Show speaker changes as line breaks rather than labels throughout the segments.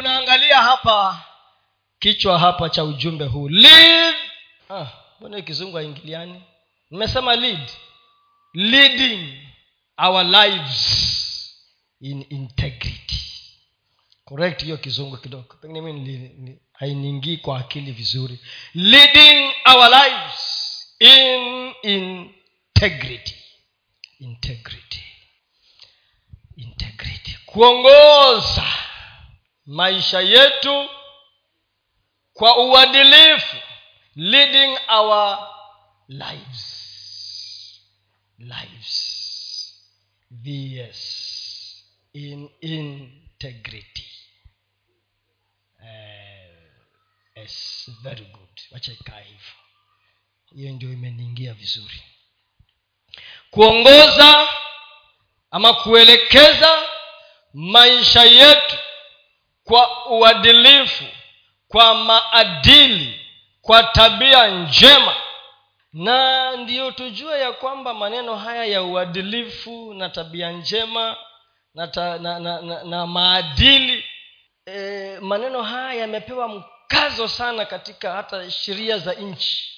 unaangalia hapa kichwa hapa cha ujumbe huu lead. Ah, kizungu haingiliani? Nimesema lead. Leading our lives in integrity. Correct hiyo kizungu kidogo. Pengine mi hainiingii kwa akili vizuri. Leading our lives in integrity. Integrity. Integrity. Kuongoza maisha yetu kwa uadilifu leading our lives. Lives. Vs in integrity. Uh, yes, very good. Wachaikaa hivyo. Hiyo ndio imeniingia vizuri. Kuongoza ama kuelekeza maisha yetu kwa uadilifu kwa maadili kwa tabia njema. Na ndiyo tujue ya kwamba maneno haya ya uadilifu na tabia njema na, ta, na, na, na, na maadili e, maneno haya yamepewa mkazo sana katika hata sheria za nchi.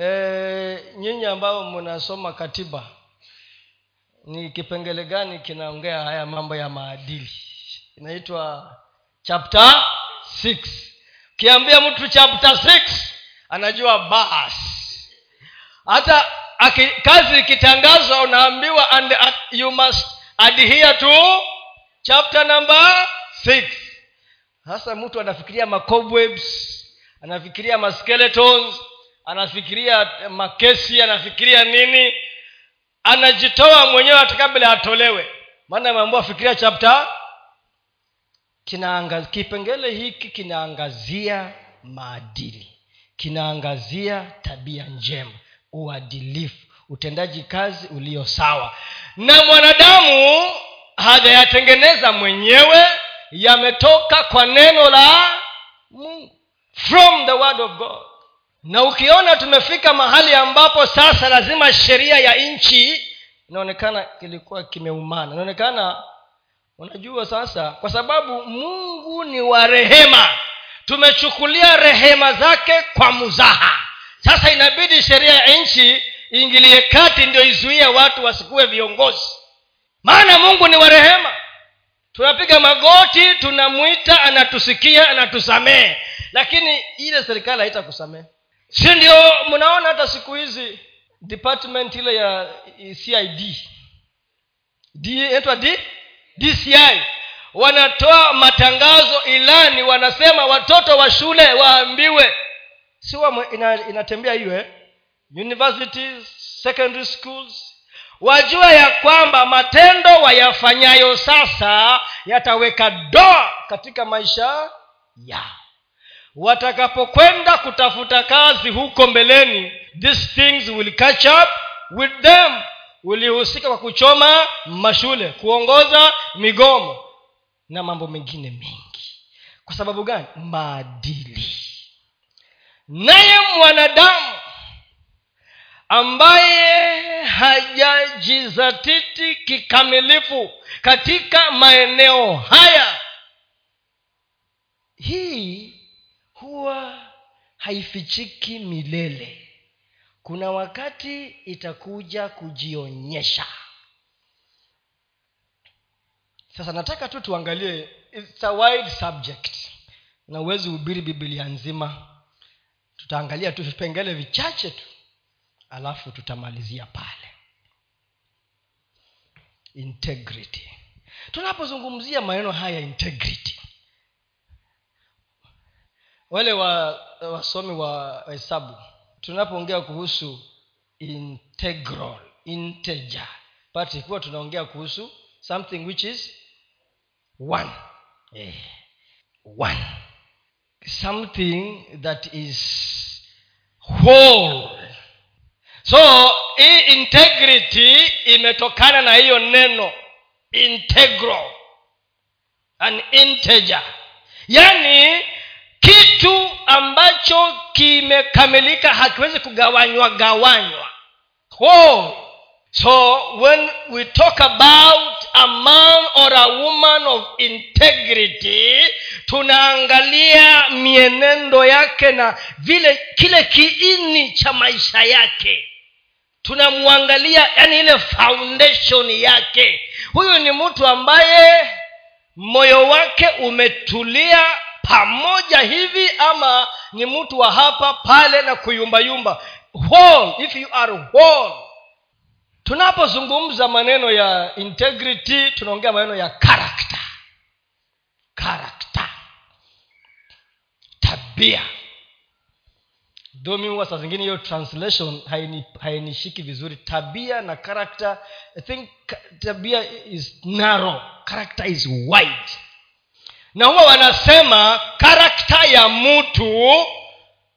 E, nyinyi ambao mnasoma katiba ni kipengele gani kinaongea haya mambo ya maadili? Inaitwa chapter 6 ukiambia mtu chapter 6 anajua bas hata kazi ikitangazwa unaambiwa and, uh, you must adhere to chapter number 6 sasa mtu anafikiria macobwebs anafikiria maskeletons anafikiria makesi anafikiria nini anajitoa mwenyewe hata kabla atolewe. Maana ameambua fikiria chapta kipengele hiki kinaangazia maadili kinaangazia tabia njema uadilifu utendaji kazi ulio sawa. Na mwanadamu hajayatengeneza mwenyewe yametoka kwa neno la mungu. From the word of god na ukiona tumefika mahali ambapo sasa lazima sheria ya nchi inaonekana kilikuwa kimeumana. Inaonekana unajua sasa kwa sababu mungu ni wa rehema. Tumechukulia rehema zake kwa muzaha. Sasa inabidi sheria ya nchi iingilie kati ndio izuie watu wasikuwe viongozi. Maana mungu ni wa rehema. Tunapiga magoti tunamwita anatusikia anatusamehe. Lakini ile serikali haitakusamehe si ndio mnaona hata siku hizi department ile ya cid inaitwa d? Dci wanatoa matangazo ilani wanasema watoto wa shule waambiwe. Si ina, inatembea hiyo eh? universities secondary schools wajua ya kwamba matendo wayafanyayo sasa yataweka doa katika maisha yao watakapokwenda kutafuta kazi huko mbeleni these things will catch up with them. Ulihusika kwa kuchoma mashule kuongoza migomo na mambo mengine mengi. Kwa sababu gani? Maadili. Naye mwanadamu ambaye hajajizatiti kikamilifu katika maeneo haya hii huwa haifichiki milele. Kuna wakati itakuja kujionyesha. Sasa nataka tu tuangalie it's a wide subject. Na uwezi hubiri biblia nzima. Tutaangalia tu vipengele vichache tu. Alafu tutamalizia pale. Integrity. Tunapozungumzia maneno haya integrity wale wa wasomi wa hesabu tunapoongea kuhusu integral integer but ikiwa tunaongea kuhusu something which is one. Eh, one. Something that is whole. So hii integrity imetokana na hiyo neno integral an integer. Yaani kitu ambacho kimekamilika hakiwezi kugawanywa gawanywa. Oh. so when we talk about a man or a woman of integrity tunaangalia mienendo yake na vile kile kiini cha maisha yake. Tunamwangalia yani ile foundation yake. Huyu ni mtu ambaye moyo wake umetulia pamoja hivi ama ni mtu wa hapa pale na kuyumbayumba if you are whole tunapozungumza maneno ya integrity tunaongea maneno ya karakta karakta tabia. Though huwa saa zingine hiyo translation hainishiki haini vizuri. Tabia na karakta i think tabia is narrow. Character is wide na huwa wanasema karakta ya mtu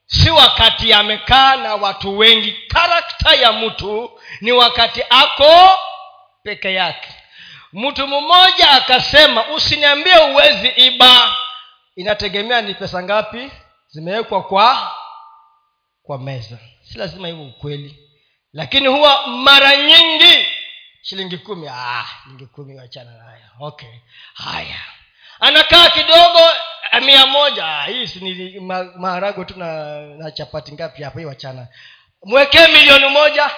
si wakati amekaa na watu wengi. Karakta ya mtu ni wakati ako peke yake. Mtu mmoja akasema usiniambie uwezi iba. Inategemea ni pesa ngapi zimewekwa kwa kwa meza. Si lazima iwe ukweli. Lakini huwa mara nyingi shilingi kumi. Ah, shilingi kumi wachana nayo okay haya anakaa kidogo eh, mia moja. Ah, hii ni maharago tu na, na chapati ngapi hapa hii wachana. Mwekee milioni moja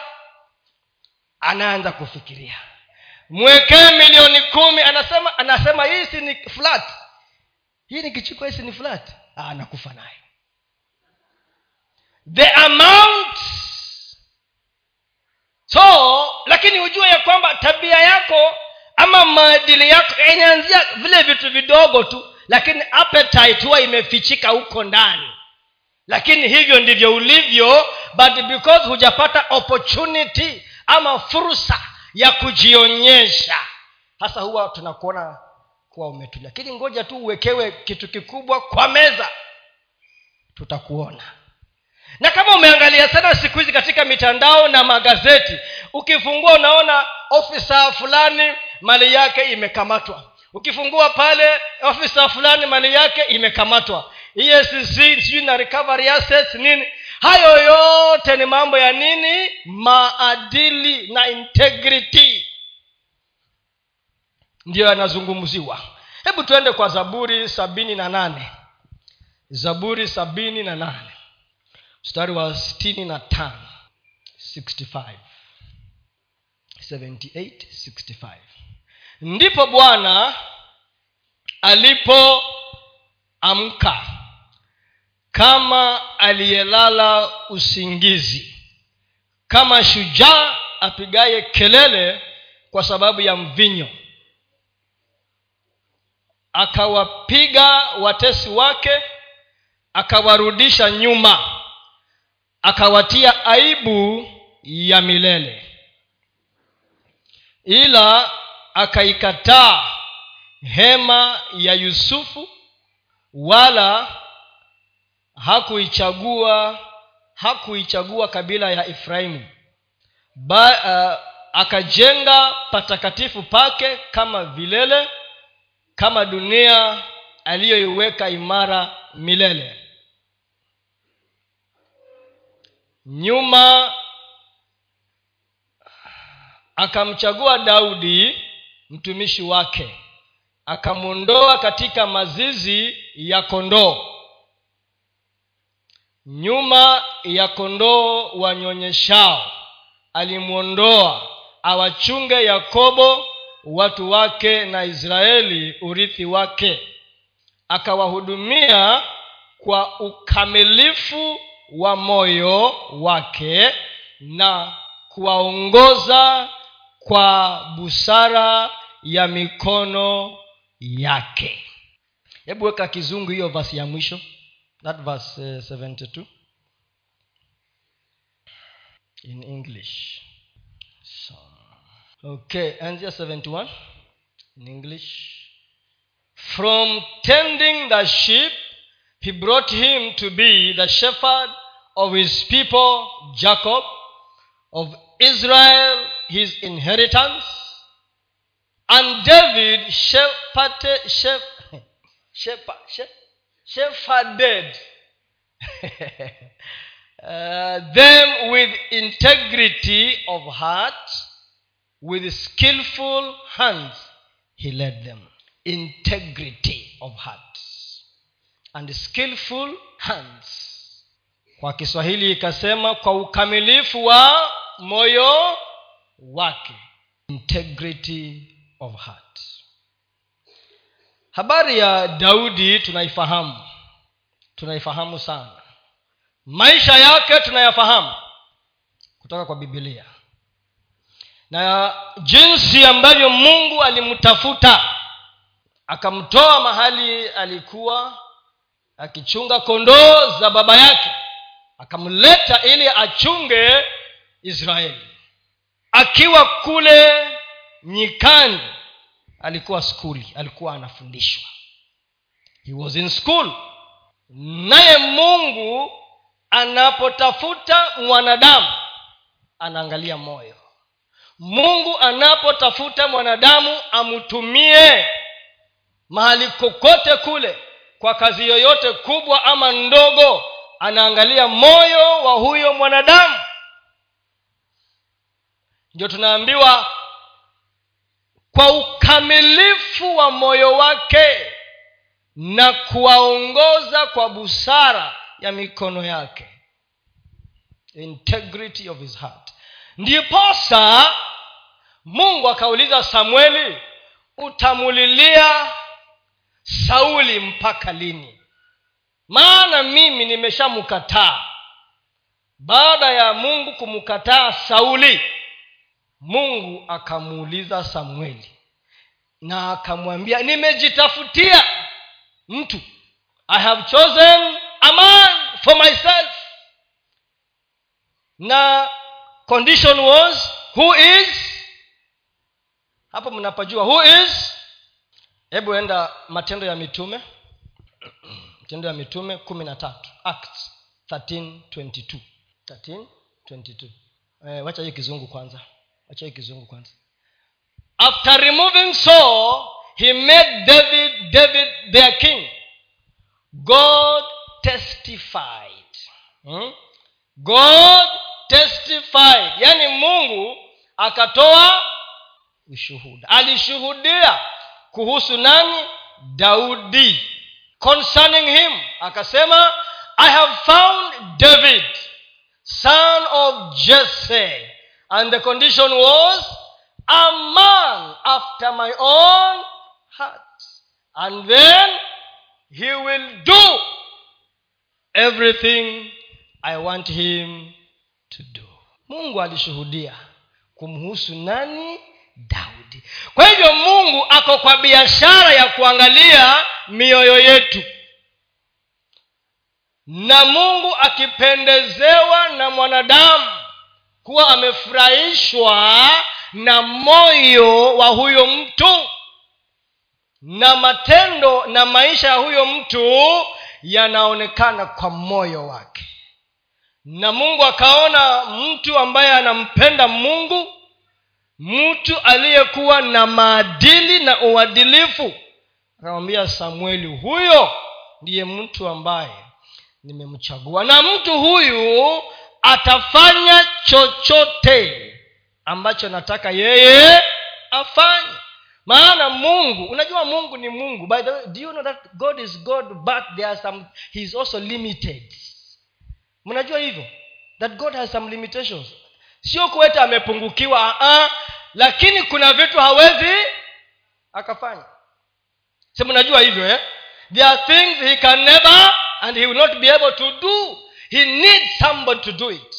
anaanza kufikiria. Mwekee milioni kumi anasema anasema hii si ni flat. Hii nikichukua hii si ni flat. Ah, nakufa nayo. The amount. So lakini hujue ya kwamba tabia yako ama maadili yako inaanzia vile vitu vidogo tu lakini appetite huwa imefichika huko ndani. Lakini hivyo ndivyo ulivyo but because hujapata opportunity ama fursa ya kujionyesha hasa huwa tunakuona kuwa umetulia. Lakini ngoja tu uwekewe kitu kikubwa kwa meza tutakuona. Na kama umeangalia sana siku hizi katika mitandao na magazeti ukifungua unaona ofisa fulani mali yake imekamatwa. Ukifungua pale ofisa fulani mali yake imekamatwa. Esc sijui na recovery assets nini. Hayo yote ni mambo ya nini? Maadili na integrity. Ndiyo yanazungumziwa. Hebu tuende kwa zaburi sabini na nane. Zaburi sabini na nane. Mstari wa sitini na tano. 65 78 ndipo bwana alipoamka kama aliyelala usingizi kama shujaa apigaye kelele kwa sababu ya mvinyo akawapiga watesi wake akawarudisha nyuma akawatia aibu ya milele. Ila akaikataa hema ya yusufu wala hakuichagua hakuichagua kabila ya efraimu. Ba, uh, akajenga patakatifu pake kama vilele kama dunia aliyoiweka imara milele. Nyuma akamchagua daudi mtumishi wake akamwondoa katika mazizi ya kondoo. Nyuma ya kondoo wanyonyeshao alimwondoa awachunge yakobo watu wake na israeli urithi wake. Akawahudumia kwa ukamilifu wa moyo wake na kuwaongoza kwa busara ya mikono yake. Hebu weka kizungu hiyo vasi ya mwisho. That verse uh, 72 in english. So, okay anzia 71 in english. From tending the sheep he brought him to be the shepherd of his people jacob of israel his inheritance and david shepherded, shepherd, shepherd, shepherded uh, them with integrity of heart with skillful hands he led them. Integrity of heart and skillful hands. Kwa kiswahili ikasema kwa ukamilifu wa moyo wake. Integrity of heart. Habari ya daudi tunaifahamu. Tunaifahamu sana. Maisha yake tunayafahamu kutoka kwa bibilia na jinsi ambavyo mungu alimtafuta akamtoa mahali alikuwa akichunga kondoo za baba yake akamleta ili achunge israeli. Akiwa kule nyikani alikuwa skuli alikuwa anafundishwa. He was in school. Naye mungu anapotafuta mwanadamu anaangalia moyo. Mungu anapotafuta mwanadamu amtumie mahali kokote kule kwa kazi yoyote kubwa ama ndogo anaangalia moyo wa huyo mwanadamu. Ndio tunaambiwa kwa ukamilifu wa moyo wake na kuwaongoza kwa busara ya mikono yake. Integrity of his heart. Ndiposa mungu akauliza samueli utamulilia sauli mpaka lini? Maana mimi nimeshamkataa baada ya mungu kumkataa sauli mungu akamuuliza samueli na akamwambia nimejitafutia mtu. I have chosen a man for myself. Na condition was who is hapo mnapajua who is hebu enda matendo ya mitume matendo ya mitume kumi na tatu acts 1322 1322 eh, wacha hiyo kizungu kwanza wacha kizungu kwanza. After removing saul he made david david their king. God testified. Hmm? god testified. Yaani mungu akatoa ushuhuda. Alishuhudia kuhusu nani? Daudi. Concerning him akasema i have found david son of jesse and the condition was a man after my own heart. And then he will do everything i want him to do. Mungu alishuhudia kumhusu nani? Daudi. Kwa hivyo mungu ako kwa biashara ya kuangalia mioyo yetu. Na mungu akipendezewa na mwanadamu kuwa amefurahishwa na moyo wa huyo mtu na matendo na maisha ya huyo mtu yanaonekana kwa moyo wake. Na mungu akaona mtu ambaye anampenda mungu mtu aliyekuwa na maadili na uadilifu akamwambia samueli huyo ndiye mtu ambaye nimemchagua. Na mtu huyu atafanya chochote ambacho nataka yeye afanye. Maana mungu unajua mungu ni mungu. By the way do you know that god is god but there are some he is also limited? Mnajua hivyo? That god has some limitations. Sio kuweta amepungukiwa uh, lakini kuna vitu hawezi akafanya. Si mnajua hivyo eh? there are things he can never and he will not be able to do he needs somebody to do it.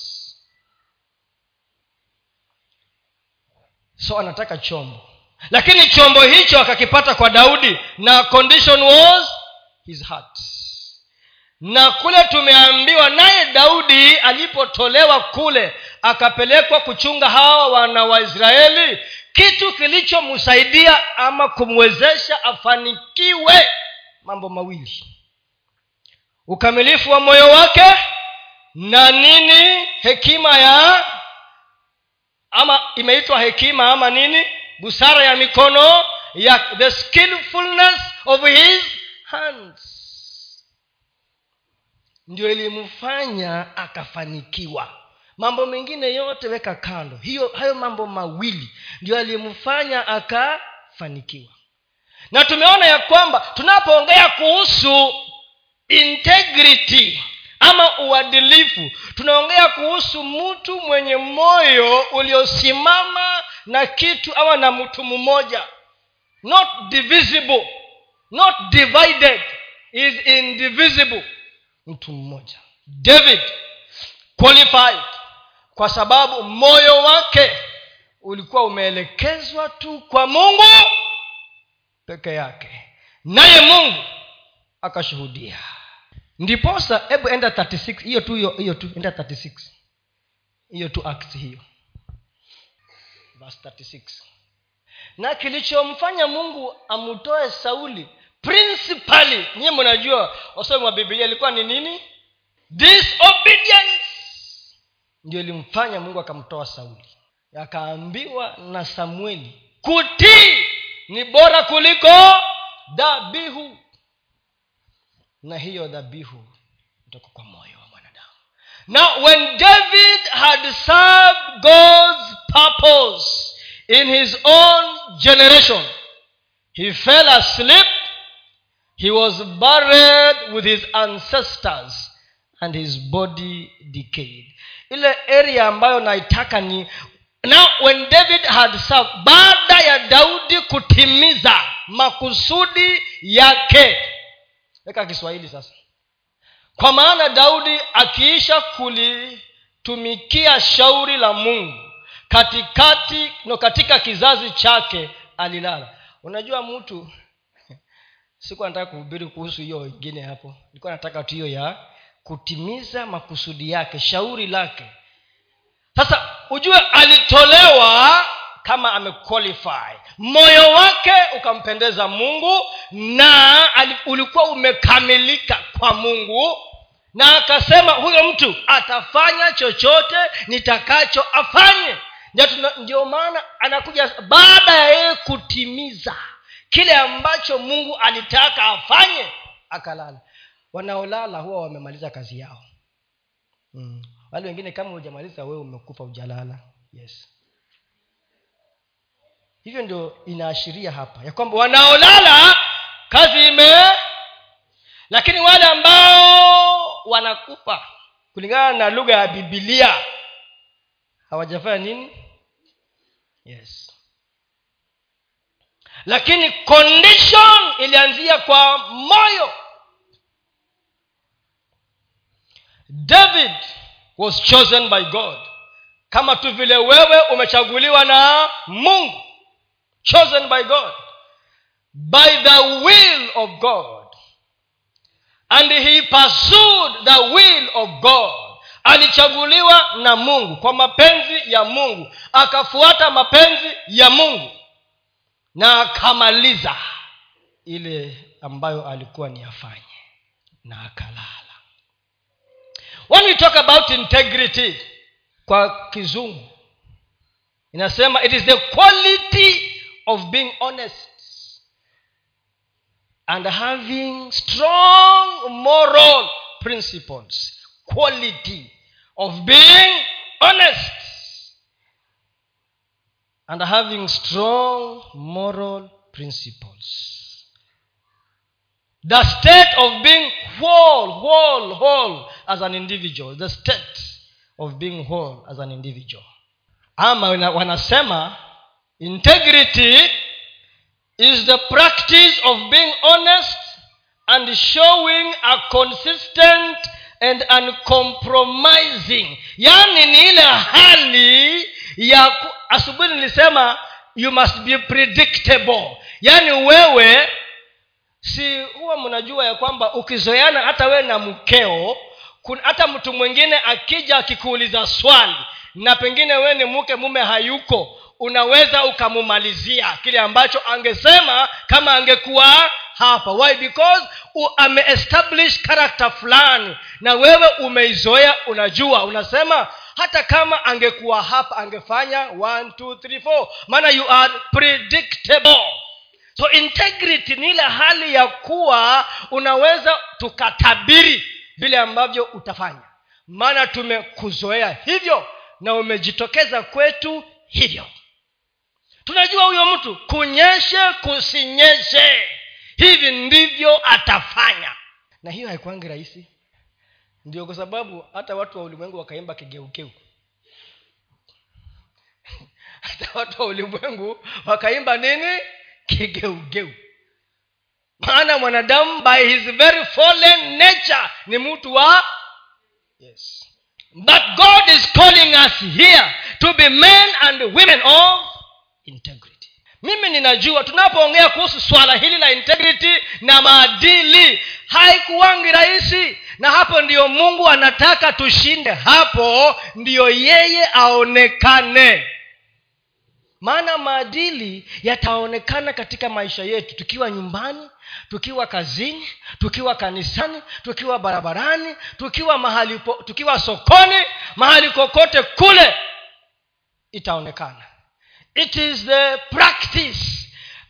So anataka chombo. Lakini chombo hicho akakipata kwa daudi na condition was his heart. Na kule tumeambiwa naye daudi alipotolewa kule akapelekwa kuchunga hawa wana waisraeli kitu kilichomsaidia ama kumwezesha afanikiwe mambo mawili. Ukamilifu wa moyo wake na nini? Hekima ya ama imeitwa hekima ama nini? Busara ya mikono ya the skillfulness of his hands. Ndio ilimfanya akafanikiwa. Mambo mengine yote weka kando. Hiyo hayo mambo mawili ndio alimfanya akafanikiwa. Na tumeona ya kwamba tunapoongea kuhusu integrity ama uadilifu. Tunaongea kuhusu mtu mwenye moyo uliosimama na kitu ama na mtu mmoja. Not divisible not divided is indivisible. Mtu mmoja. David qualified kwa sababu moyo wake ulikuwa umeelekezwa tu kwa mungu peke yake. Naye mungu akashuhudia ndiposa hebu enda 36 hiyo tu hiyo tu enda 36 hiyo tu act hiyo. Verse 36 na kilichomfanya mungu amtoe sauli principally nyiye mnajua wasomi wa biblia ilikuwa ni nini? Disobedience. Ndio ilimfanya mungu akamtoa sauli. Akaambiwa na samueli kutii ni bora kuliko dhabihu na hiyo dhabihu kutoka kwa moyo wa mwanadamu. Now when david had served god's purpose in his own generation he fell asleep he was buried with his ancestors and his body decayed. Ile area ambayo naitaka ni now when david had served baada ya daudi kutimiza makusudi yake weka kiswahili sasa. Kwa maana daudi akiisha kulitumikia shauri la mungu katikati no katika kizazi chake alilala. Unajua mtu sikuwa nataka kuhubiri kuhusu hiyo wengine hapo. Nilikuwa nataka tu hiyo ya kutimiza makusudi yake shauri lake. Sasa ujue alitolewa kama amequalify moyo wake ukampendeza mungu na ulikuwa umekamilika kwa mungu na akasema huyo mtu atafanya chochote nitakacho afanye. Ndio maana anakuja baada ya yeye kutimiza kile ambacho mungu alitaka afanye akalala. Wanaolala huwa wamemaliza kazi yao. Mm. wale wengine kama hujamaliza wewe umekufa ujalala yes hivyo ndio inaashiria hapa ya kwamba wanaolala kazi ime lakini wale ambao wanakufa kulingana na lugha ya bibilia hawajafanya nini? Yes. Lakini condition ilianzia kwa moyo. David was chosen by god kama tu vile wewe umechaguliwa na mungu chosen by god. By the will of god. And he pursued the will of god. Alichaguliwa na mungu kwa mapenzi ya mungu. Akafuata mapenzi ya mungu. Na akamaliza ile ambayo alikuwa ni afanye. Na akalala. When we talk about integrity kwa kizungu inasema it is the quality of being honest and having strong moral principles quality of being honest and having strong moral principles. The state of being whole whole whole as an individual. The state of being whole as an individual. Ama wanasema integrity is the practice of being honest and showing a consistent and uncompromising. Yaani ni ile hali ya asubuhi nilisema you must be predictable. Yaani wewe si huwa mnajua ya kwamba ukizoeana hata wewe na mkeo hata mtu mwingine akija akikuuliza swali na pengine wewe ni mke mume hayuko unaweza ukamumalizia kile ambacho angesema kama angekuwa hapa. Why? Because ameestablish karakta fulani. Na wewe umeizoea unajua. Unasema hata kama angekuwa hapa angefanya one, maana you are predictable. So integrity ni ile hali ya kuwa unaweza tukatabiri vile ambavyo utafanya. Maana tumekuzoea hivyo na umejitokeza kwetu hivyo tunajua huyo mtu kunyeshe kusinyeshe. Hivi ndivyo atafanya. Na hiyo haikuangi rahisi. Ndio kwa sababu hata watu wa ulimwengu wakaimba kigeukeu. Hata watu wa ulimwengu wakaimba nini? Kigeugeu. Maana mwanadamu by his very fallen nature ni mtu wa yes. But god is calling us here to be men and women of integrity. Mimi ninajua tunapoongea kuhusu swala hili la integrity na maadili haikuwangi rahisi. Na hapo ndiyo mungu anataka tushinde. Hapo ndiyo yeye aonekane. Maana maadili yataonekana katika maisha yetu. Tukiwa nyumbani tukiwa kazini tukiwa kanisani tukiwa barabarani tukiwa mahali tukiwa sokoni mahali kokote kule itaonekana it is the practice.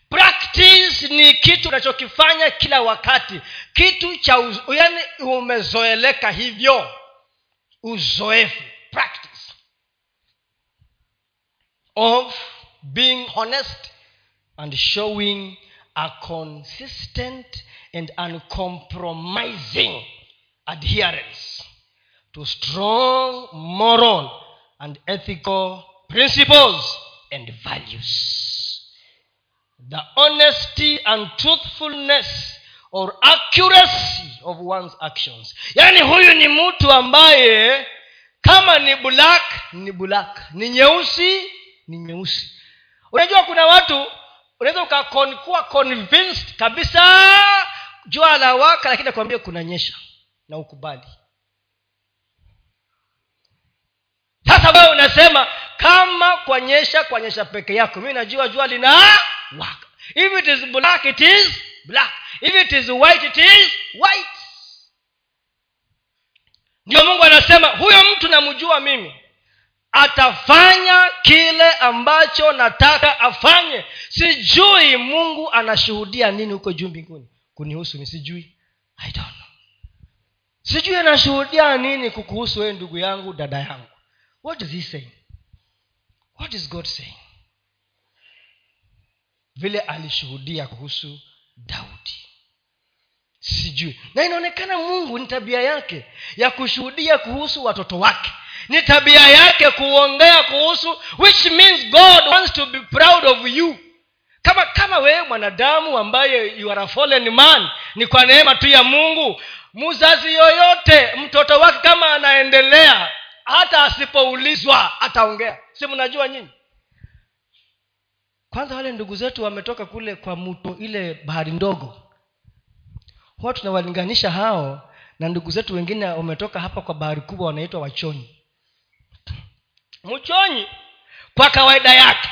Practice ni kitu unachokifanya kila wakati. Kitu cha yani umezoeleka hivyo. Uzoefu. Practice. Of being honest and showing a consistent and uncompromising adherence to strong moral and ethical principles and values. The honesty and truthfulness or accuracy of one's actions. Yaani huyu ni mtu ambaye kama ni black ni black. Ni nyeusi ni nyeusi. Unajua kuna watu unaweza ukakuwa convinced kabisa jua la waka lakini akwambia kunanyesha na ukubali wewe unasema kama kwanyesha kwanyesha peke yako mi najua jua lina waka if it is black it is black. If it is white it is white. Ndio mungu anasema huyo mtu namjua mimi atafanya kile ambacho nataka afanye. Sijui mungu anashuhudia nini huko juu mbinguni. Kunihusu mi sijui. I don't know. Sijui anashuhudia nini kukuhusu wewe ndugu yangu dada yangu what is he saying? What is god saying? Vile alishuhudia kuhusu daudi. Sijui. Na inaonekana mungu ni tabia yake ya kushuhudia kuhusu watoto wake. Ni tabia yake kuongea kuhusu which means god wants to be proud of you. Kama kama wewe mwanadamu ambaye you are a fallen man ni kwa neema tu ya mungu mzazi yoyote mtoto wake kama anaendelea hata asipoulizwa ataongea. Si mnajua nyinyi? Kwanza wale ndugu zetu wametoka kule kwa mto ile bahari ndogo. Huwa tunawalinganisha hao na ndugu zetu wengine wametoka hapa kwa bahari kubwa wanaitwa wachonyi. Mchonyi kwa kawaida yake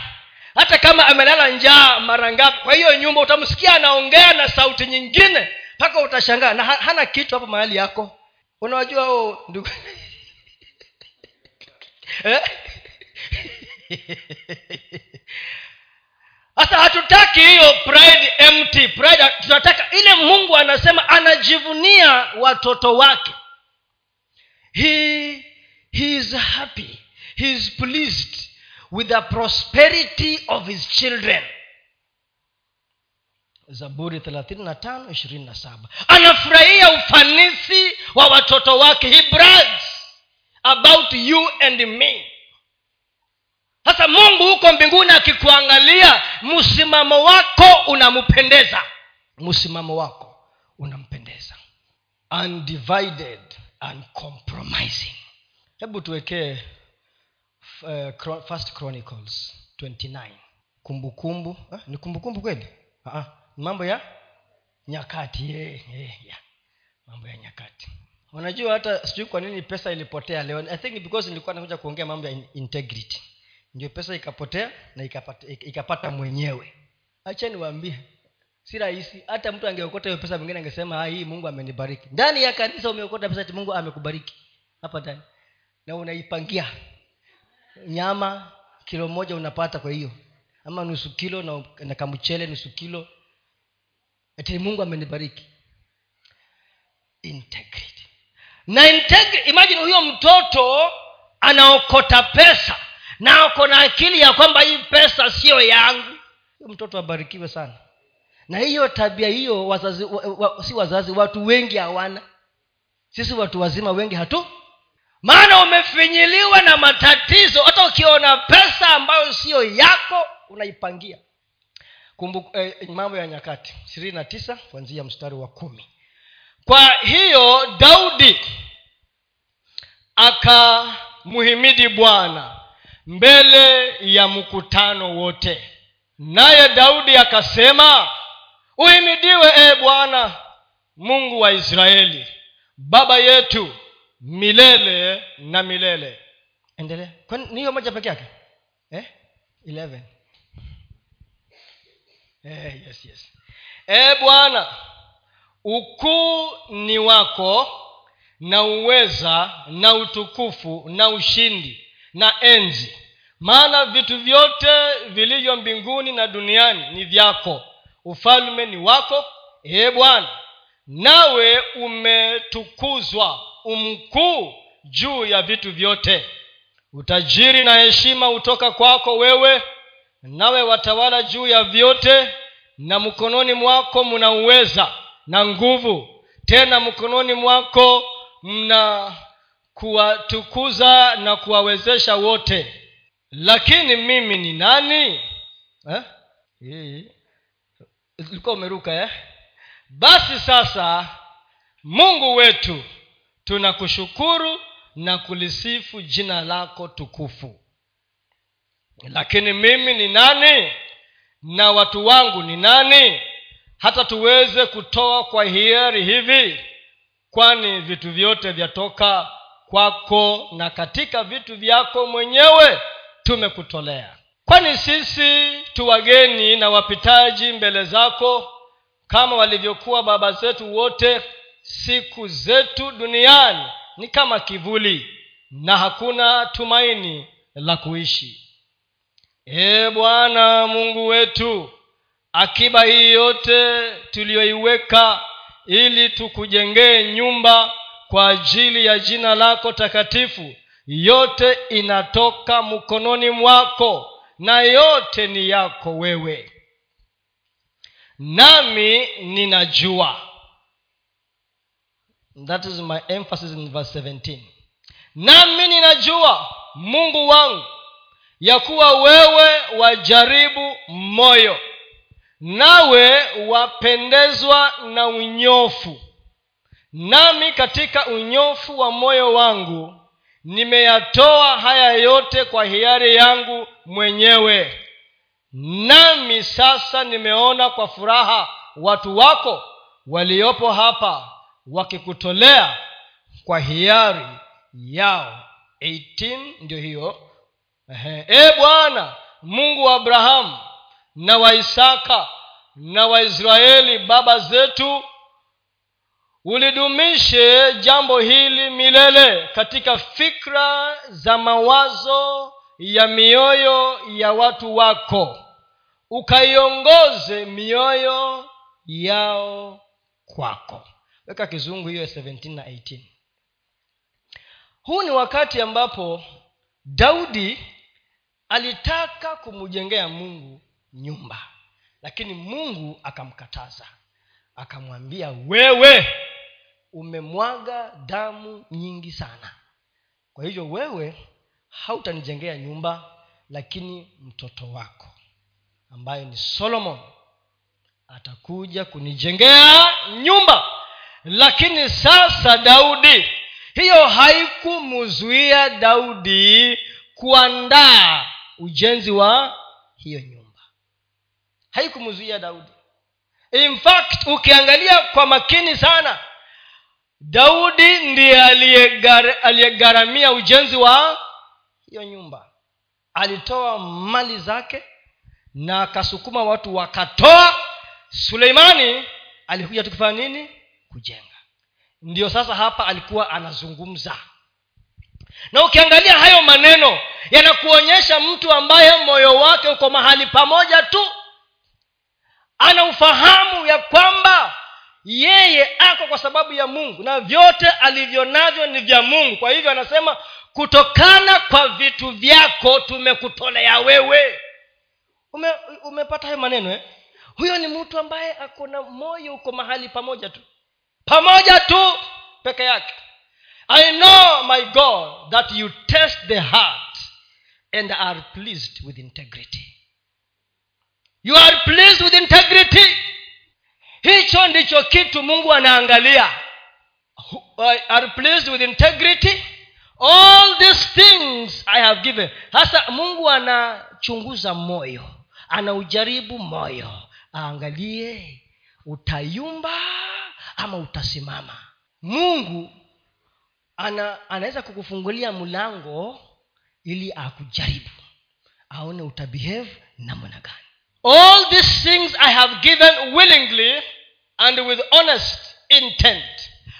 hata kama amelala njaa mara ngapi kwa hiyo nyumba utamsikia anaongea na sauti nyingine mpaka utashangaa na hana kitu hapo mahali yako. Unawajua ndugu? sasa hatutaki hiyo pride empty pride. Tunataka ile mungu anasema anajivunia watoto wake. He, he is happy. He is pleased with the prosperity of his children. Zaburi thelathini na tano ishirini na saba. Anafurahia ufanisi wa watoto wake. He brags about you and me. Sasa mungu huko mbinguni akikuangalia msimamo wako unampendeza. Msimamo wako unampendeza. Undivided and compromising. Hebu tuwekee uh, first chronicles 29 kumbukumbu eh, ni kumbukumbu kweli? Uh-huh. mambo ya nyakati yeah, yeah, yeah. Mambo ya nyakati. Unajua hata sijui kwa nini pesa ilipotea leo. I think because nilikuwa nakuja kuongea mambo ya integrity. Ndio pesa ikapotea na ikapata, ikapata mwenyewe. Acha niwaambie si rahisi. Hata mtu angeokota hiyo pesa mwingine angesema hii mungu amenibariki. Ndani ya kanisa umeokota pesa mungu amekubariki. Hapa ndani. Na unaipangia. Nyama kilo moja unapata kwa hiyo. Ama nusu kilo na, na kamchele nusu kilo. Ati mungu amenibariki integrity. Na integrity imagine huyo mtoto anaokota pesa na ako na akili ya kwamba hii pesa siyo yangu. Huyo mtoto abarikiwe sana. Na hiyo tabia hiyo wazazi wa, wa, si wazazi watu wengi hawana. Sisi watu wazima wengi hatu. Maana umefinyiliwa na matatizo. Hata ukiona pesa ambayo siyo yako unaipangia. Kumbu, eh, mambo ya nyakati. ishirini na tisa kuanzia mstari wa kumi kwa hiyo daudi akamhimidi bwana mbele ya mkutano wote. Naye daudi akasema uhimidiwe ee bwana mungu wa israeli baba yetu milele na milele. Endelea. Kwani ni hiyo moja peke yake? Eh? 11 eh, yes yes. E bwana ukuu ni wako na uweza na utukufu na ushindi na enzi. Maana vitu vyote vilivyo mbinguni na duniani ni vyako. Ufalme ni wako ee bwana. Nawe umetukuzwa umkuu juu ya vitu vyote. Utajiri na heshima hutoka kwako wewe nawe watawala juu ya vyote na mkononi mwako mna uweza na nguvu. Tena mkononi mwako mna kuwatukuza na kuwawezesha wote. Lakini mimi ni nani? Eh? umeruka eh? basi sasa mungu wetu tunakushukuru na kulisifu jina lako tukufu. Lakini mimi ni nani? Na watu wangu ni nani hata tuweze kutoa kwa hiari hivi kwani vitu vyote vyatoka kwako na katika vitu vyako mwenyewe tumekutolea. Kwani sisi tu wageni na wapitaji mbele zako kama walivyokuwa baba zetu wote siku zetu duniani ni kama kivuli na hakuna tumaini la kuishi. Ee bwana mungu wetu akiba hii yote tuliyoiweka ili tukujengee nyumba kwa ajili ya jina lako takatifu yote inatoka mkononi mwako na yote ni yako wewe. Nami ninajua. That is my emphasis in verse 17 nami ninajua mungu wangu ya kuwa wewe wajaribu moyo nawe wapendezwa na unyofu. Nami katika unyofu wa moyo wangu nimeyatoa haya yote kwa hiari yangu mwenyewe. Nami sasa nimeona kwa furaha watu wako waliopo hapa wakikutolea kwa hiari yao. 18 ndio hiyo. E bwana mungu wa abrahamu na waisaka na waisraeli baba zetu ulidumishe jambo hili milele katika fikra za mawazo ya mioyo ya watu wako. Ukaiongoze mioyo yao kwako. Weka kizungu hiyo 17 na 18 huu ni wakati ambapo daudi alitaka kumjengea mungu nyumba. Lakini mungu akamkataza. Akamwambia wewe umemwaga damu nyingi sana. Kwa hivyo wewe hautanijengea nyumba lakini mtoto wako ambaye ni solomon atakuja kunijengea nyumba. Lakini sasa daudi hiyo haikumzuia daudi kuandaa ujenzi wa hiyo nyumba haikumzuia daudi. In fact ukiangalia kwa makini sana daudi ndiye aliyegharamia ujenzi wa hiyo nyumba. Alitoa mali zake na akasukuma watu wakatoa. Suleimani alikuja tukifanya nini? Kujenga. Ndio sasa hapa alikuwa anazungumza. Na ukiangalia hayo maneno yanakuonyesha mtu ambaye moyo wake uko mahali pamoja tu ana ufahamu ya kwamba yeye ako kwa sababu ya mungu na vyote alivyo navyo ni vya mungu. Kwa hivyo anasema kutokana kwa vitu vyako tumekutolea wewe. Ume, umepata hayo maneno eh? huyo ni mtu ambaye ako na moyo uko mahali pamoja tu. Pamoja tu peke yake. I know my god that you test the heart and are pleased with integrity you are pleased with integrity. Hicho ndicho kitu mungu anaangalia. Are pleased with integrity. All these things i have given. Hasa mungu anachunguza moyo. Anaujaribu moyo. Aangalie utayumba ama utasimama. Mungu ana anaweza kukufungulia mlango ili akujaribu. Aone utabehave namna gani all these things i have given willingly and with honest intent.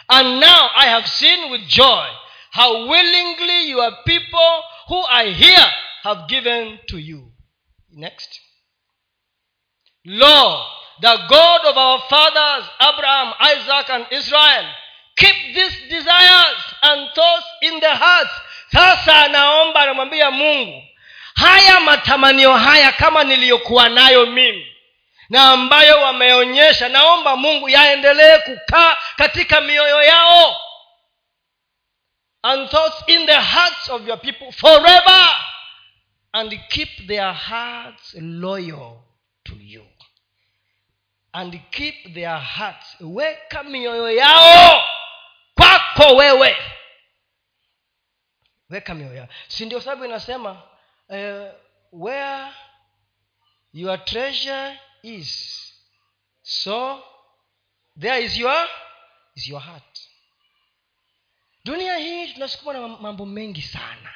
And now i have seen with joy how willingly your people who are here have given to you. Next. Lo the god of our fathers abraham isaac and israel keep these desires and thoughts in the hearts. Sasa mungu haya matamanio haya kama niliyokuwa nayo mimi na ambayo wameonyesha naomba mungu yaendelee kukaa katika mioyo yao. And thoughts in the hearts of your people forever. And keep their hearts loyal to you. And keep their hearts weka mioyo yao kwako wewe. Weka mioyo yao. Si ndio sababu inasema uh, where your treasure is so there is your is your heart. Dunia hii tunasukuma na mambo mengi sana.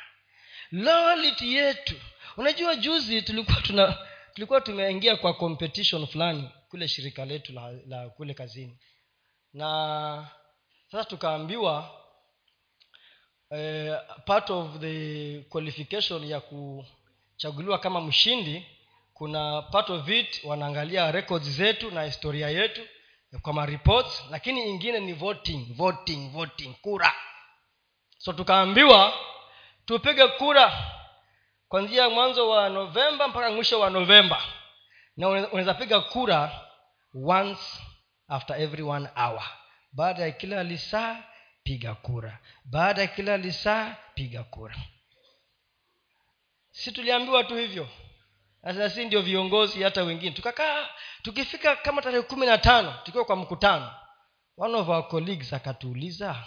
Loyalty yetu. Unajua juzi tulikuwa tuna tulikuwa tumeingia kwa competition fulani kule shirika letu la, la kule kazini. Na sasa tukaambiwa eh, part of the qualification ya kuchaguliwa kama mshindi kuna part of it wanaangalia records zetu na historia yetu kwa reports lakini ingine ni voting voting voting kura. So tukaambiwa tupige kura kwanzia mwanzo wa novemba mpaka mwisho wa novemba na unaweza piga kura once after every one hour. Baada ya kila lisaa piga kura. Baada ya kila lisaa piga kura. Si tuliambiwa tu hivyo. Sasa si ndio viongozi hata wengine. Tukakaa tukifika kama tarehe kumi na tano tukiwa kwa mkutano one of our colleagues akatuuliza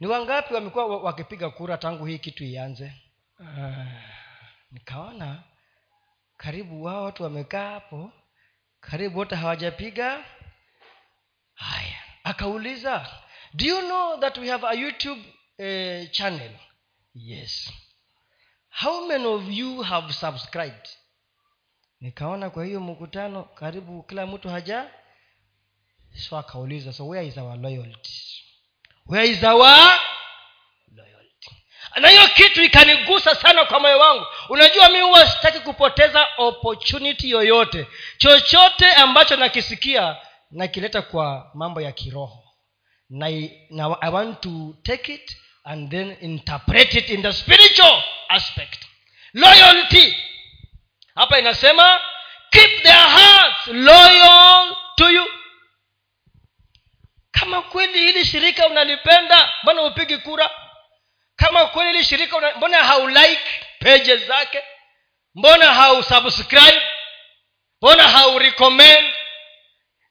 ni wangapi wamekuwa wakipiga kura tangu hii kitu ianze? Uh, nikaona karibu wao watu wamekaa hapo karibu wote hawajapiga. Haya akauliza do you know that we have a youtube uh, channel? Yes. How many of you have subscribed? Nikaona kwa hiyo mkutano karibu kila mtu haja so akauliza so where is our loyalty? Where is our loyalty? Na hiyo kitu ikanigusa sana kwa moyo wangu. Unajua mi huwa sitaki kupoteza opportunity yoyote. Chochote ambacho nakisikia nakileta kwa mambo ya kiroho na, na i want to take it and then interpret it in the spiritual aspect. Loyalty. Hapa inasema keep their hearts loyal to you. Kama kweli hili shirika unalipenda mbona upigi kura? Kama kweli hili shirika mbona haulike pages zake? Mbona hausubscribe mbona haurecommend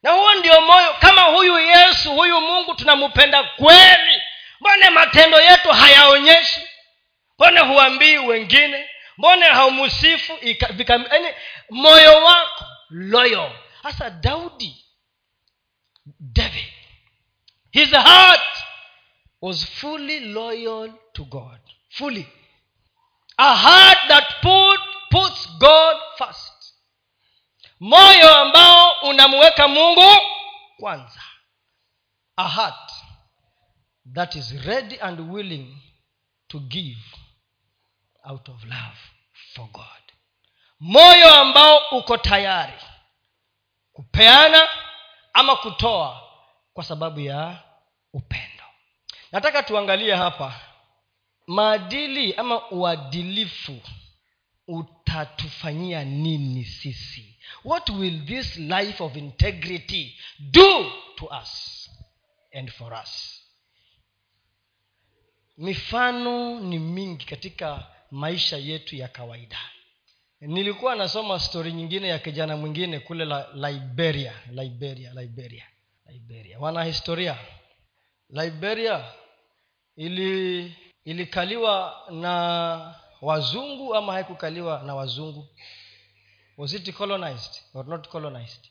na huo ndio moyo kama huyu yesu huyu mungu tunampenda kweli. Mbone matendo yetu hayaonyeshi? Mbone huambii wengine? Mbone haumusifu yaani moyo wako loyo. Hasa daudi. David. His heart was fully loyal to god. Fully. A heart that put, puts god first moyo ambao unamuweka mungu kwanza. A heart that is ready and willing to give out of love for god. Moyo ambao uko tayari kupeana ama kutoa kwa sababu ya upendo. Nataka tuangalie hapa maadili ama uadilifu utatufanyia nini sisi what will this life of integrity do to us and for us? Mifano ni mingi katika maisha yetu ya kawaida. Nilikuwa nasoma stori nyingine ya kijana mwingine kule la, liberia. Liberia liberia liberia. Wanahistoria. Liberia ili ilikaliwa na wazungu ama haikukaliwa na wazungu was it colonized or not colonized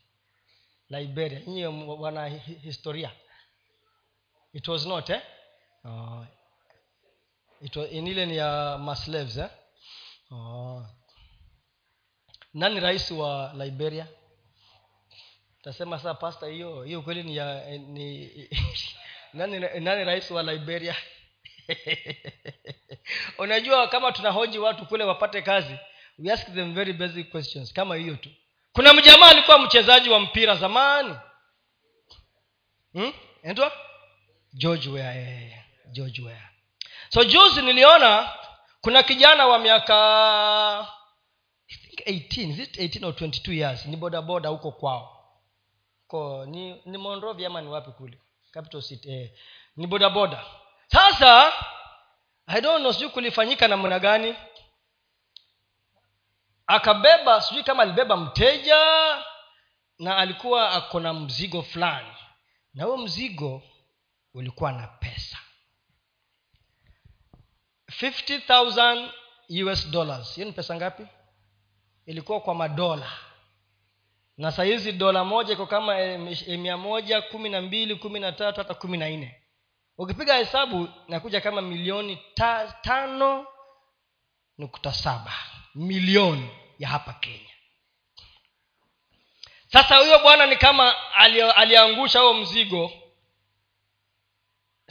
liberia nyinyi wana historia it was not eh? oh. it was, inile ni ya maslaves eh? oh. nani rais wa liberia tasema saa pasta hiyo hiyo kweli ni ya ni nani, nani rais wa liberia unajua kama tunahoji watu kule wapate kazi we ask them very basic questions kama hiyo tu. Kuna mjamaa alikuwa mchezaji wa mpira zamani. Hmm? Endwa? george ware yeah, george ware so juzi niliona kuna kijana wa miaka I think 18 is it 18 or 22 years? Ni bodaboda huko kwao. Ko ni ni monrovi ama ni wapi kule? Capital city eh. ni bodaboda. Sasa i don't know sijui kulifanyika namna gani akabeba sijui kama alibeba mteja na alikuwa ako na mzigo fulani. Na huo mzigo ulikuwa na pesa. 50000 us dollars. Hiyo ni pesa ngapi? Ilikuwa kwa madola. Na sahizi dola moja iko kama mia moja kumi na mbili kumi na tatu hata kumi na nne. Ukipiga hesabu nakuja kama milioni ta, tano nukta saba. Milioni ya hapa kenya. Sasa huyo bwana ni kama aliangusha huo mzigo.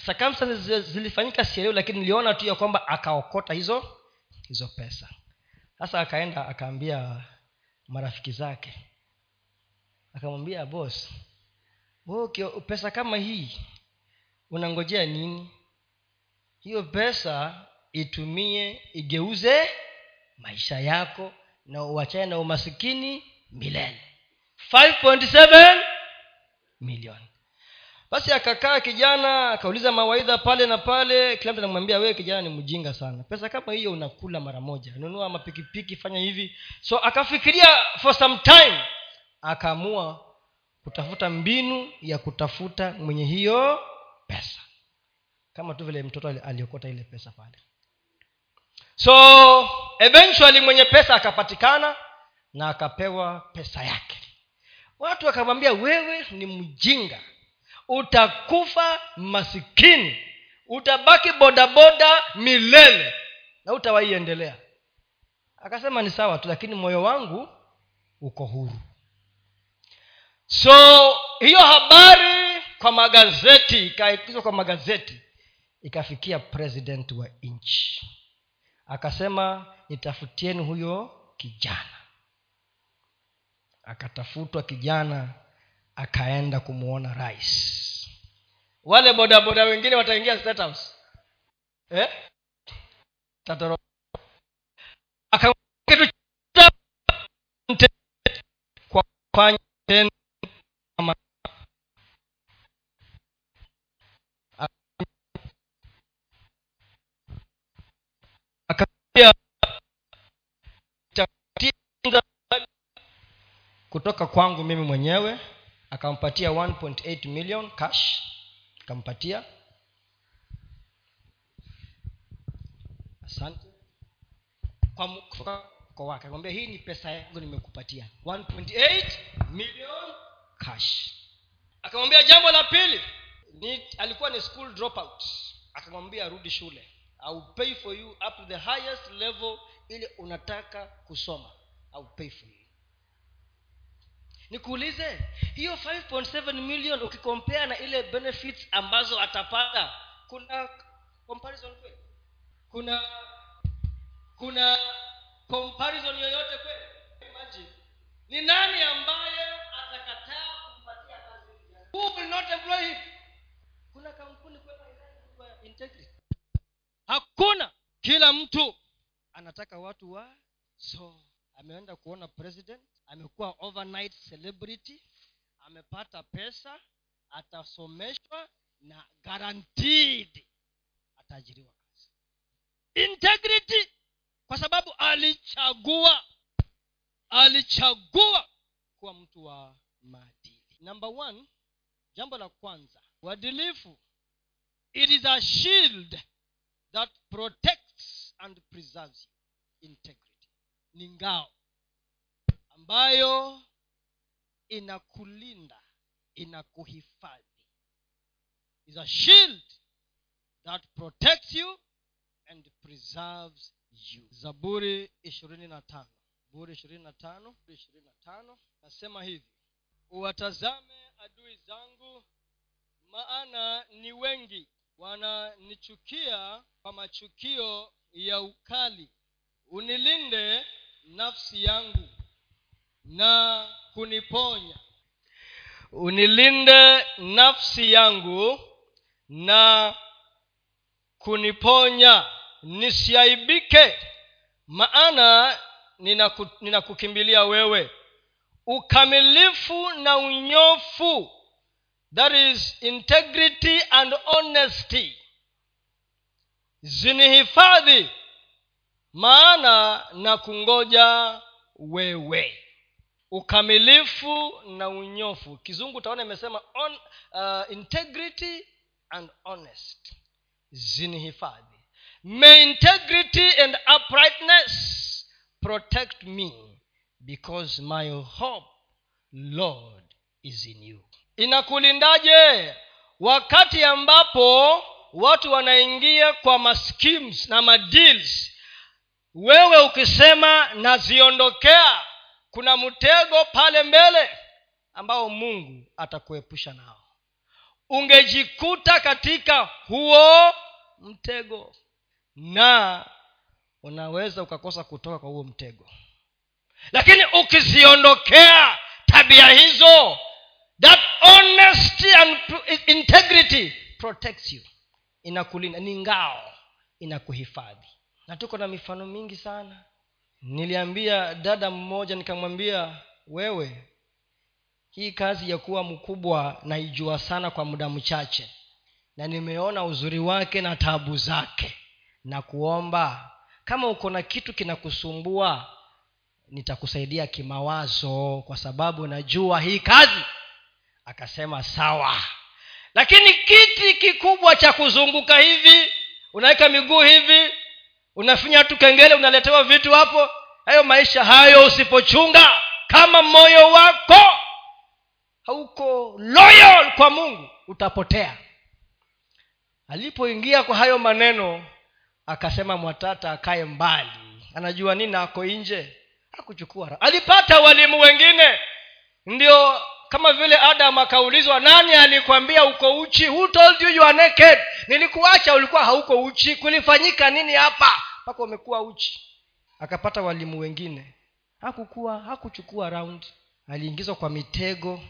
Circumstances zilifanyika sielewi lakini niliona tu ya kwamba akaokota hizo hizo pesa. Sasa akaenda akaambia marafiki zake. Akamwambia bos okay, pesa kama hii unangojea nini? Hiyo pesa itumie igeuze maisha yako na uachane na umasikini milele. 5.7 milioni basi akakaa kijana akauliza mawaidha pale na pale. Kila mtu anamwambia wewe kijana ni mjinga sana. Pesa kama hiyo unakula mara moja. Nunua mapikipiki fanya hivi. So akafikiria for some time. Akaamua kutafuta mbinu ya kutafuta mwenye hiyo pesa. Kama tu vile mtoto aliokota ile pesa pale so eventually mwenye pesa akapatikana na akapewa pesa yake. Watu wakamwambia wewe ni mjinga. Utakufa masikini. Utabaki bodaboda milele na utawaiendelea akasema ni sawa tu lakini moyo wangu uko huru. So hiyo habari kwa magazeti ikaikizwa kwa magazeti ikafikia president wa nchi akasema nitafutieni huyo kijana. Akatafutwa kijana akaenda kumwona rais. Wale bodaboda wengine wataingia state house. Eh? Tatoro. kwa kufanya tena akaambia kutoka kwangu mimi mwenyewe akampatia 1.8 million cash. Akampatia. Asante. Kwa kutoka wake. Akamwambia hii ni pesa yangu nimekupatia. 1.8 million cash. Akamwambia jambo la pili ni alikuwa ni school dropout. Akamwambia arudi shule. I'll pay for you up to the highest level ili unataka kusoma. I'll pay for you nikuulize hiyo 5.7 million ukikompea na ile benefits ambazo atapata kuna comparison kweli? Kuna kuna comparison yoyote kweli? Ni nani ambaye atakataa kumpatia kuna kampuni integrity. Hakuna. Kila mtu anataka watu wa so ameenda kuona president amekuwa overnight celebrity amepata pesa atasomeshwa na guaranteed ataajiriwa kazi. Integrity kwa sababu alichagua alichagua kuwa mtu wa maadili. Number one jambo la kwanza uadilifu. It is a shield that protects and preserves integrity. Ni ngao ambayo inakulinda inakuhifadhi. Is a shield that protects you and preserves you. Zaburi ishirini na tano. Zaburi ishirini na tano ishirini na tano. Nasema hivi uwatazame adui zangu maana ni wengi. Wananichukia kwa machukio ya ukali. Unilinde nafsi yangu na kuniponya. Unilinde nafsi yangu na kuniponya. Nisiaibike. Maana ninakukimbilia wewe. Ukamilifu na unyofu. That is integrity and honesty. Zinihifadhi. Maana na kungoja wewe ukamilifu na unyofu. Kizungu utaona imesema on, uh, integrity and honest. Zinihifadhi. May integrity and uprightness protect me because my hope lord is in you. Inakulindaje? Wakati ambapo watu wanaingia kwa maskims na madeals wewe ukisema naziondokea kuna mtego pale mbele ambao mungu atakuepusha nao. Ungejikuta katika huo mtego na unaweza ukakosa kutoka kwa huo mtego. Lakini ukiziondokea tabia hizo that honesty and integrity protects you. Inakulinda ni ngao inakuhifadhi. Na tuko na mifano mingi sana niliambia dada mmoja nikamwambia wewe hii kazi ya kuwa mkubwa naijua sana kwa muda mchache na nimeona uzuri wake na tabu zake. Na kuomba kama uko na kitu kinakusumbua nitakusaidia kimawazo kwa sababu najua hii kazi. Akasema sawa. Lakini kiti kikubwa cha kuzunguka hivi unaweka miguu hivi unafinya tu kengele unaletewa vitu hapo. Hayo maisha hayo usipochunga kama moyo wako hauko loyal kwa mungu utapotea. Alipoingia kwa hayo maneno akasema mwatata akaye mbali. Anajua nini ako nje? Hakuchukua alipata walimu wengine. Ndio kama vile adam akaulizwa nani alikwambia uko uchi? Who told you you are naked? Nilikuacha ulikuwa hauko uchi. Kulifanyika nini hapa? Mpaka umekuwa uchi. Akapata walimu wengine. Hakukuwa hakuchukua round. Aliingizwa kwa mitego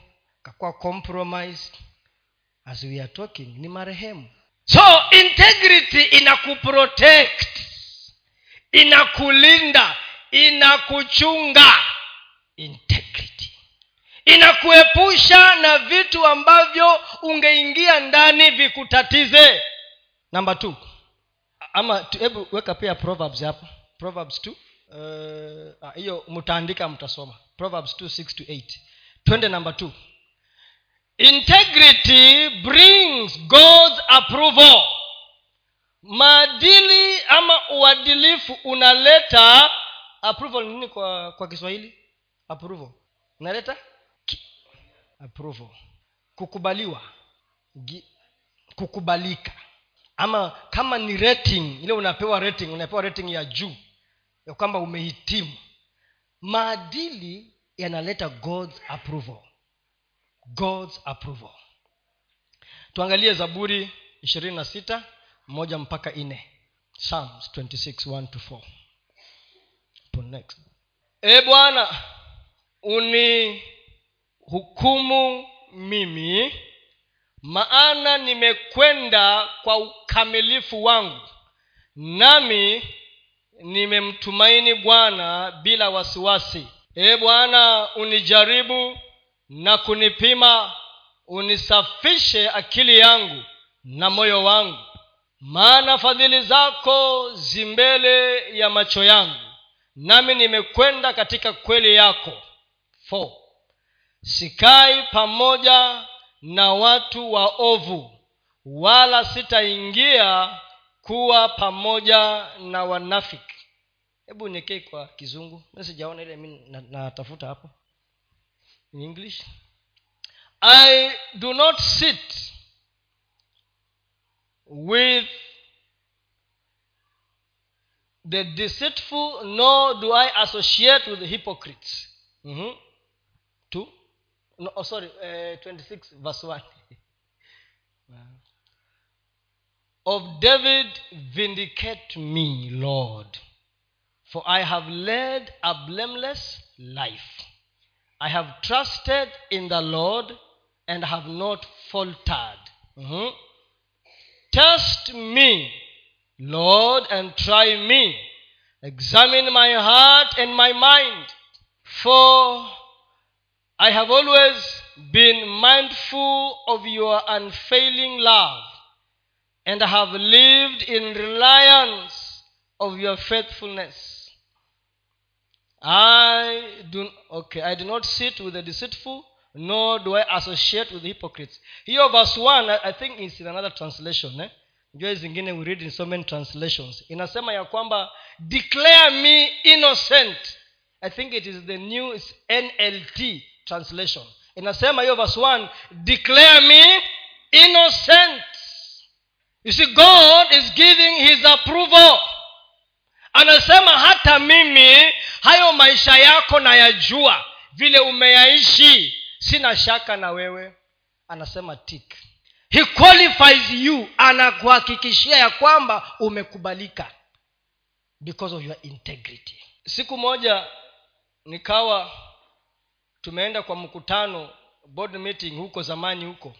akakuwa compromised. As we are talking ni marehemu. So integrity inakuprotect inakulinda inakuchunga inakuepusha na vitu ambavyo ungeingia ndani vikutatize. Namba t ama hebu weka pia proverbs hapo. Proverbs t hiyo uh, mtaandika mtasoma. Proverbs 2 6 to 8 twende namba t integrity brings god's approval. Maadili ama uadilifu unaleta approval. Nini kwa kwa kiswahili? Approval. Unaleta approval. Kukubaliwa. Kukubalika. Ama kama ni rating ile unapewa rating unapewa rating ya juu ya kwamba umehitimu. Maadili yanaleta god's approval. God's approval. Tuangalie zaburi ishirini na sita moja mpaka nne. Psalms 26 1 to 4 next. E bwana unihukumu mimi maana nimekwenda kwa ukamilifu wangu nami nimemtumaini bwana bila wasiwasi ee bwana unijaribu na kunipima unisafishe akili yangu na moyo wangu maana fadhili zako zimbele ya macho yangu nami nimekwenda katika kweli yako Four. Sikai pamoja na watu waovu wala sitaingia kuwa pamoja na wanafiki. Hebu niekee kwa kizungu. Sijaona ile mi natafuta hapo. In english. I do not sit with the deceitful nor do i associate with the hypocrites. Mm-hmm. two no, oh, sorry uh, 26 verse 1 of david vindicate me lord for i have led a blameless life. I have trusted in the lord and have not faltered. Mm-hmm. test me lord and try me. Examine my heart and my mind for i have always been mindful of your unfailing love and have lived in reliance of your faithfulness. I do okay i do not sit with the deceitful nor do i associate with hypocrites. Hiyo verse 1 i think is in another translation eh? njua zingine we read in so many translations. Inasema ya kwamba declare me innocent. I think it is the new nlt translation. Inasema hiyo verse 1 declare me innocent. You see god is giving his approval. Anasema hata mimi hayo maisha yako nayajua. Vile umeyaishi sina shaka na wewe. Anasema tik he qualifies you. Anakuhakikishia ya kwamba umekubalika because of your integrity. Siku moja nikawa tumeenda kwa mkutano board meeting huko zamani huko.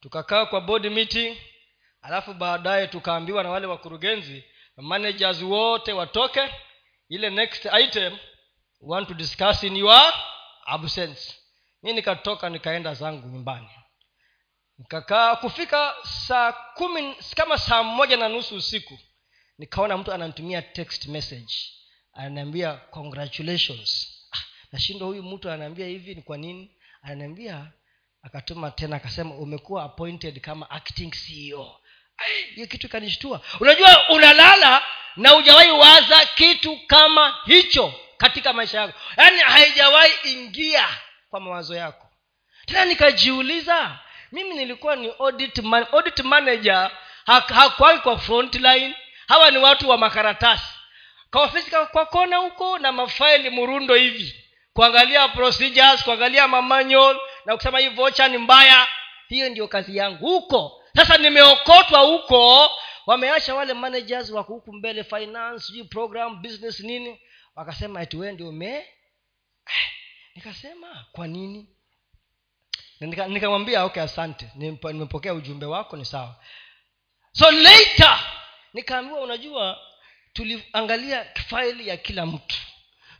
Tukakaa kwa board meeting alafu baadaye tukaambiwa na wale wakurugenzi managers wote watoke. Ile next item want to discuss in your absence. Mi nikatoka nikaenda zangu nyumbani. Nikakaa kufika saa kumi kama saa moja na nusu usiku nikaona mtu ananitumia text message. Ananiambia congratulations nashindwa huyu mtu ananiambia hivi ni kwa nini? Ananiambia akatuma tena akasema umekuwa appointed kama acting ceo hiyo kitu ikanishtua. Unajua unalala na hujawahi waza kitu kama hicho katika maisha yako. Yaani haijawahi ingia kwa mawazo yako. Tena nikajiuliza mimi nilikuwa ni audit, man, audit manager hakwai kwa frontline hawa ni watu wa makaratasi. Kaofisi kwa kona huko na mafaili murundo hivi kuangalia procedures kuangalia mamanyol na kusema hii vocha ni mbaya hiyo ndio kazi yangu huko. Sasa nimeokotwa huko wameacha wale managers wako huku mbele finance program business nini. Wakasema ati wee ndio me nikasema kwa nini? Nikamwambia okay asante nimepokea ujumbe wako ni sawa. So later nikaambiwa unajua tuliangalia faili ya kila mtu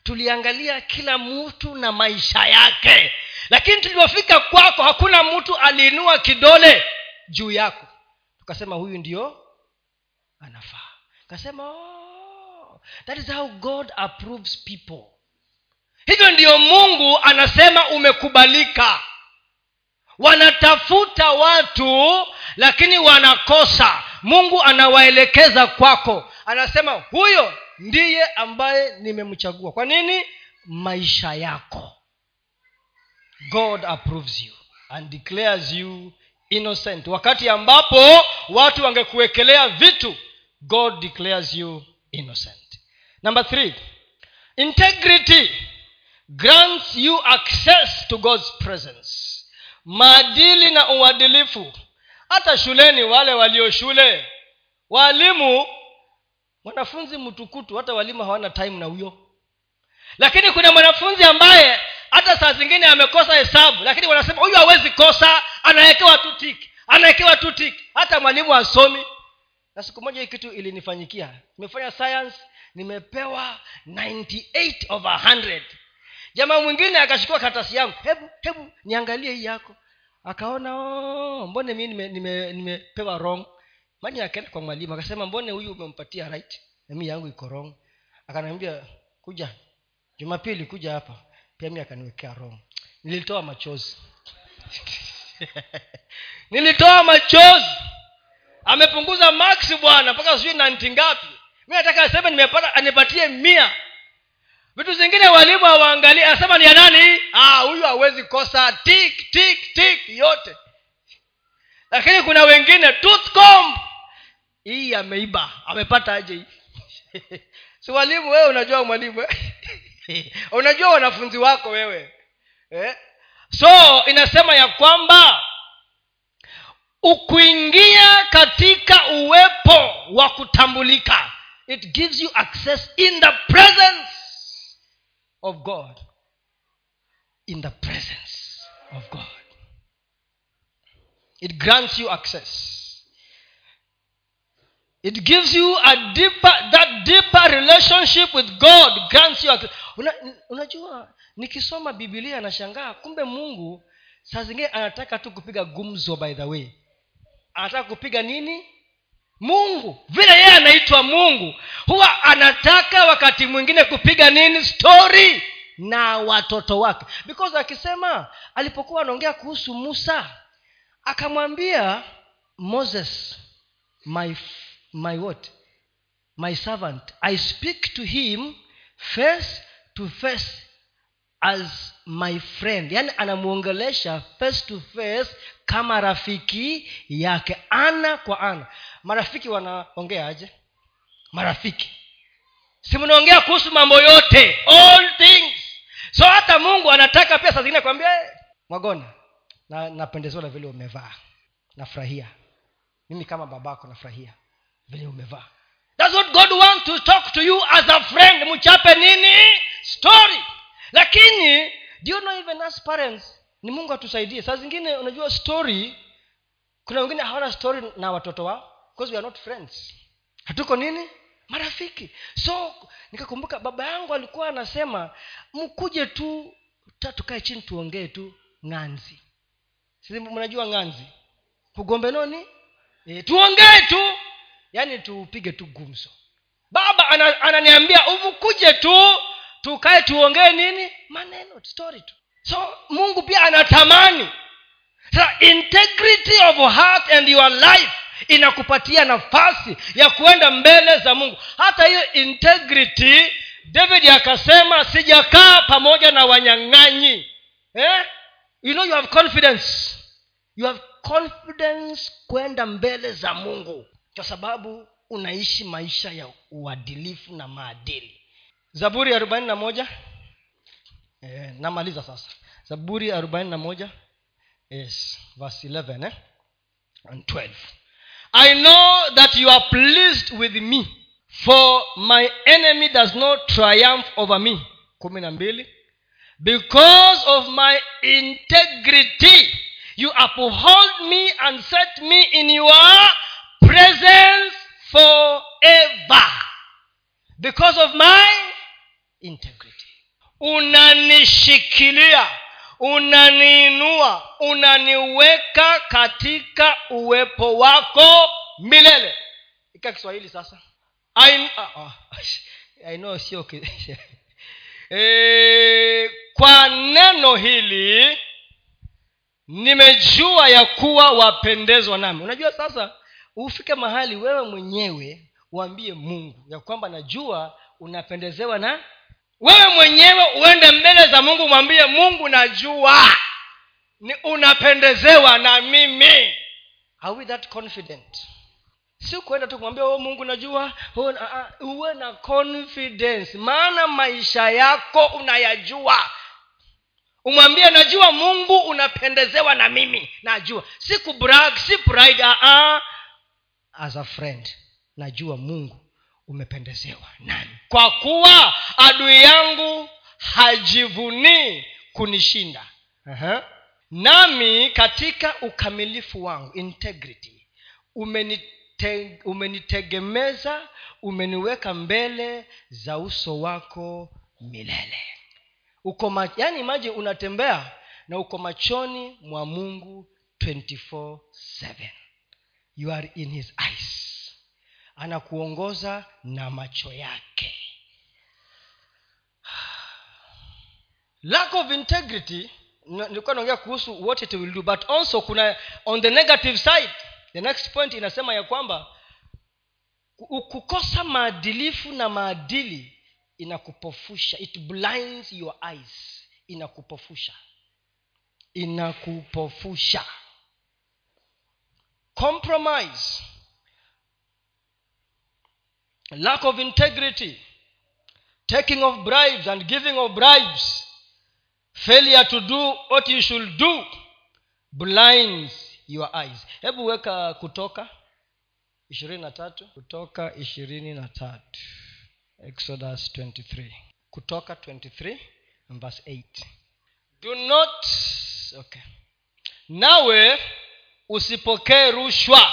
tuliangalia kila mtu na maisha yake. Lakini tulipofika kwako hakuna mtu aliinua kidole juu yako. Tukasema huyu ndio anafaa. Kasema oh, that is how god approves people. Hivyo ndiyo mungu anasema umekubalika. Wanatafuta watu lakini wanakosa. Mungu anawaelekeza kwako. Anasema huyo ndiye ambaye nimemchagua. Kwa nini? Maisha yako. God approves you and declares you innocent. Wakati ambapo watu wangekuwekelea vitu god declares you innocent. Number three integrity grants you access to god's presence. Maadili na uadilifu. Hata shuleni wale walio shule waalimu mwanafunzi mtukutu hata walimu hawana time na huyo. Lakini kuna mwanafunzi ambaye hata saa zingine amekosa hesabu lakini wanasema huyu hawezi kosa anawekewa tu tiki anawekewa tu tiki hata mwalimu asomi na siku moja hii kitu ilinifanyikia. Nimefanya science nimepewa 98 over 100 jamaa mwingine akachukua karatasi yangu. Hebu hebu niangalie hii yako. Akaona oh, mbone mi nimepewa nime, nime, nime wrong mani akaenda kwa mwalimu akasema mbone huyu umempatia right? Na yangu iko wrong. Akaniambia kuja. Jumapili kuja hapa. Pia mi akaniwekea wrong. Nilitoa machozi. Nilitoa machozi. Amepunguza max bwana mpaka sijui nanti ngapi. Mi nataka aseme nimepata anipatie mia. Vitu zingine walimu hawaangalii. Anasema ni ya nani? Ah, huyu hawezi kosa. Tik tik tik yote. Lakini kuna wengine toothcomb hii ameiba. Amepata aje si mwalimu wewe unajua mwalimu unajua wanafunzi wako wewe eh? so inasema ya kwamba ukuingia katika uwepo wa kutambulika it gives you access in the presence of god. In the presence of god. It grants you access it gives you a deeper that deeper relationship with god grants you a, Una, unajua nikisoma bibilia nashangaa kumbe mungu saa zingine anataka tu kupiga gumzo by the way. Anataka kupiga nini? Mungu. Vile yeye anaitwa mungu. Huwa anataka wakati mwingine kupiga nini? Story na watoto wake. Because akisema alipokuwa anaongea kuhusu musa akamwambia moses my my what? My servant. I speak to him face to face as my friend. Yaani anamwongelesha face to face kama rafiki yake ana kwa ana. Marafiki wanaongea aje? Marafiki. Si mnaongea kuhusu mambo yote all things. So hata mungu anataka pia saa zingine kwambia mwagona na napendezewa na vile umevaa. Nafurahia. Mimi kama babako nafurahia vile umevaa. Thats what god want to talk to you as a friend. Mchape nini? Story. Lakini do you know even as parents ni mungu atusaidie. Saa zingine unajua story kuna wengine hawana story na watoto wao because we are not friends. Hatuko nini? Marafiki. So nikakumbuka baba yangu alikuwa anasema mkuje tu tukae chini tuongee tu ng'anzi. Mnajua ng'anzi. Kugombenoni e, tuongee tu yaani tupige tu gumzo. Baba ananiambia uvukuje tu tukae tuongee nini? Maneno story tu. So mungu pia anatamani. Sasa integrity of heart and your life inakupatia nafasi ya kuenda mbele za mungu. Hata hiyo integrity david akasema sijakaa pamoja na wanyang'anyi. Eh? you know you have confidence. You have confidence kwenda mbele za mungu kwa sababu unaishi maisha ya uadilifu na maadili. Zaburi arobaini na moja. E, namaliza sasa. Zaburi arobaini na moja yes verse 11 eh? and 12 i know that you are pleased with me for my enemy does not triumph over me. Kumi na mbili. Because of my integrity you uphold me and set me in your presence forever. Because of my integrity. Unanishikilia unaniinua unaniweka katika uwepo wako milele. Ika kiswahili sasa. I, uh, uh, I know sio e, kwa neno hili nimejua ya kuwa wapendezwa nami. Unajua sasa ufike mahali wewe mwenyewe uambie mungu ya kwamba najua unapendezewa na wewe mwenyewe uende mbele za mungu mwambie mungu najua ni unapendezewa na mimi. Are we that confident? Si kuenda tu kumwambia oh, mungu najua. Oh, uh, uwe na confidence. Maana maisha yako unayajua. Umwambie najua mungu unapendezewa na mimi. Najua. Si kubrag si pride uh-uh. As a friend. Najua mungu umependezewa nani kwa kuwa adui yangu hajivunii kunishinda. Nami katika ukamilifu wangu integrity umenite, umenitegemeza umeniweka mbele za uso wako milele. Uko ma, yani maji unatembea na uko machoni mwa mungu 24/7 you are in his eyes. Anakuongoza na macho yake. Lack of integrity nilikuwa naongea kuhusu what it will do but also kuna on the negative side. The next point inasema ya kwamba kukosa maadilifu na maadili inakupofusha. It blinds your eyes. Inakupofusha. Inakupofusha compromise lack of integrity taking of bribes and giving of bribes failure to do what you should do blinds your eyes. Hebu weka kutoka ishirini na tatu. Kutoka ishirini na tatu. Exodus 23 kutoka 23 and verse 8 do not okay. Nawe usipokee rushwa.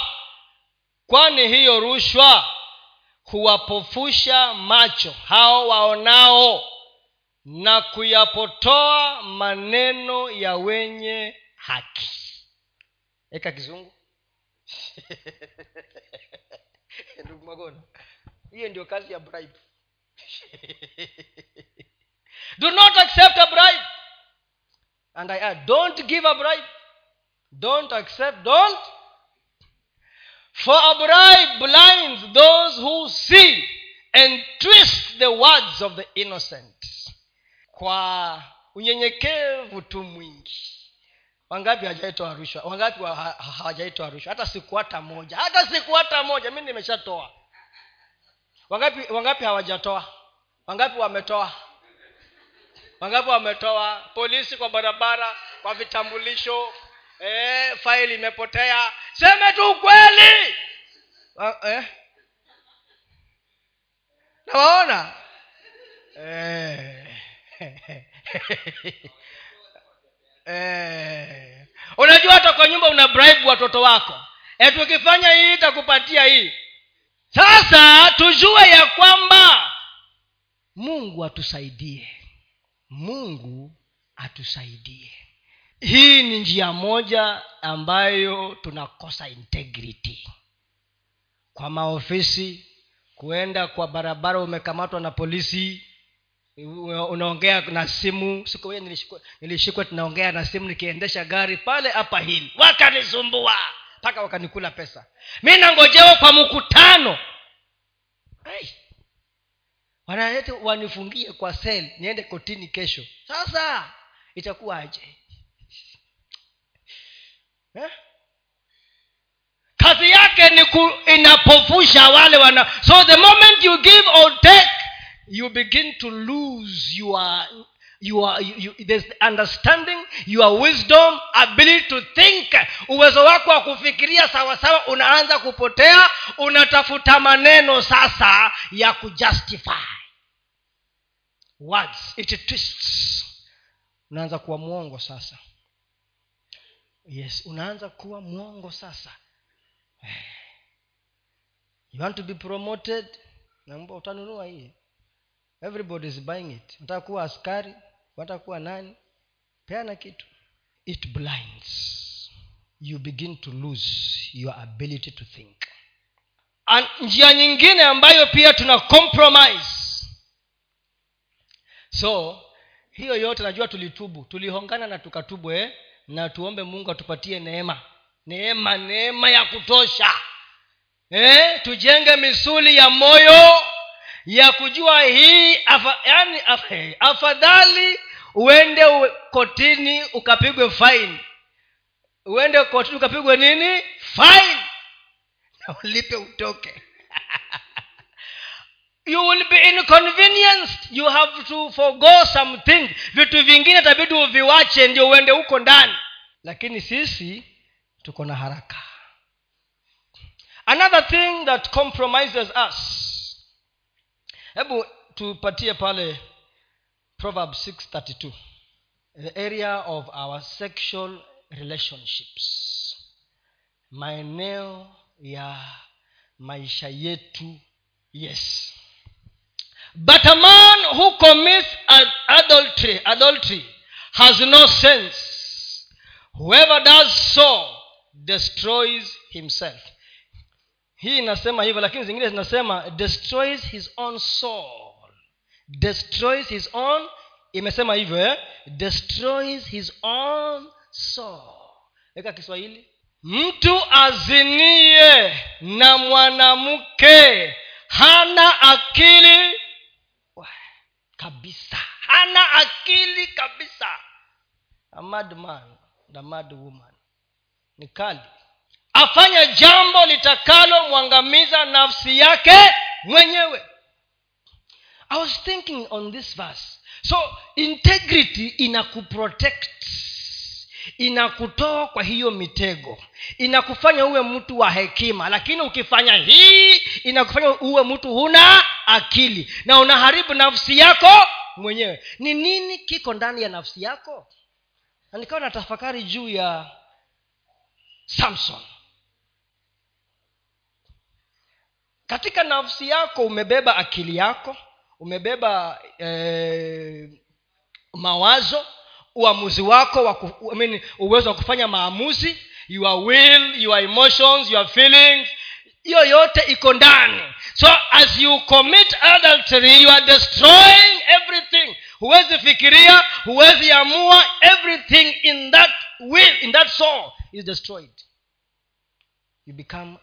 Kwani hiyo rushwa huwapofusha macho hao waonao na kuyapotoa maneno ya wenye haki. Eka kizungu. Ndugu magona hiyo ndio kazi ya bribe. Do not accept a bribe. And i add don't give a bribe don't accept don't. For a bribe blinds those who see and twist the words of the innocent. Kwa unyenyekevu tu mwingi. Wangapi hawajaitoa rushwa wangapi hawajaitoa rushwa hata siku hata moja. Hata siku hata moja mi nimeshatoa. Wangapi wangapi hawajatoa? Wangapi wametoa? Wangapi wametoa? Polisi kwa barabara kwa vitambulisho e, faili imepotea. Seme tu ukweli. Eh? nawaona? Eh. eh. unajua hata kwa nyumba una bribe watoto wako. E tukifanya hii itakupatia hii. Sasa tujue ya kwamba mungu atusaidie. Mungu atusaidie hii ni njia moja ambayo tunakosa integrity. Kwa maofisi kuenda kwa barabara umekamatwa na polisi unaongea na simu. Siku hiyo nilishikwa, tunaongea na simu nikiendesha gari pale hapa hili wakanisumbua mpaka wakanikula pesa. Mi nangojewa kwa mkutano. Wanalete wanifungie kwa sel niende kotini kesho. Sasa itakuwaje eh? kazi yake ni ku, inapofusha wale wana so the moment you give or take you begin to lose your your you, there's understanding your wisdom ability to think. Uwezo wako wa kufikiria sawasawa unaanza kupotea unatafuta maneno sasa ya kujustify. Words it twists. Unaanza kuwa mwongo sasa yes unaanza kuwa mwongo sasa. You want to be promoted? Namba utanunua hii. Everybody is buying it. Unataka kuwa askari? Unataka kuwa nani? Peana kitu. It blinds. You begin to lose your ability to think. And njia nyingine ambayo pia tuna compromise. So hiyo yote najua tulitubu. Tulihongana na tukatubu eh? Na tuombe mungu atupatie neema. Neema neema ya kutosha. Eh? tujenge misuli ya moyo ya kujua hii afa, yani af, eh, afadhali uende kotini ukapigwe faini uende kotini ukapigwe nini? Faini na ulipe utoke you will be inconvenienced. You have to forgo something vitu vingine tabidi uviwache ndio uende huko ndani. Lakini sisi tuko na haraka. Another thing that compromises us. Hebu tupatie pale proverb 632 the area of our sexual relationships. Maeneo ya maisha yetu. Yes but a man who commits adultery adultery has no sense. Whoever does so destroys himself. Hii inasema hivyo lakini zingine zinasema destroys his own soul. Destroys his own imesema hivyo eh? destroys his own soul. Weka kiswahili. Mtu azinie na mwanamke hana akili kabisa. Hana akili kabisa. A mad man the mad woman. Ni kali. Afanya jambo litakalomwangamiza nafsi yake mwenyewe. I was thinking on this verse. So integrity inakuprotect inakutoa kwa hiyo mitego inakufanya uwe mtu wa hekima lakini ukifanya hii inakufanya uwe mtu huna akili na unaharibu nafsi yako mwenyewe. Ni nini kiko ndani ya nafsi yako? Na nikawa na tafakari juu ya samson. Katika nafsi yako umebeba akili yako umebeba eh, mawazo uamuzi wako wa uwezo wa kufanya maamuzi your will your emotions your feelings hiyo yote iko ndani. So as you commit adultery you are destroying everything. Huwezi fikiria huwezi amua everything in that will in that soul is destroyed. You become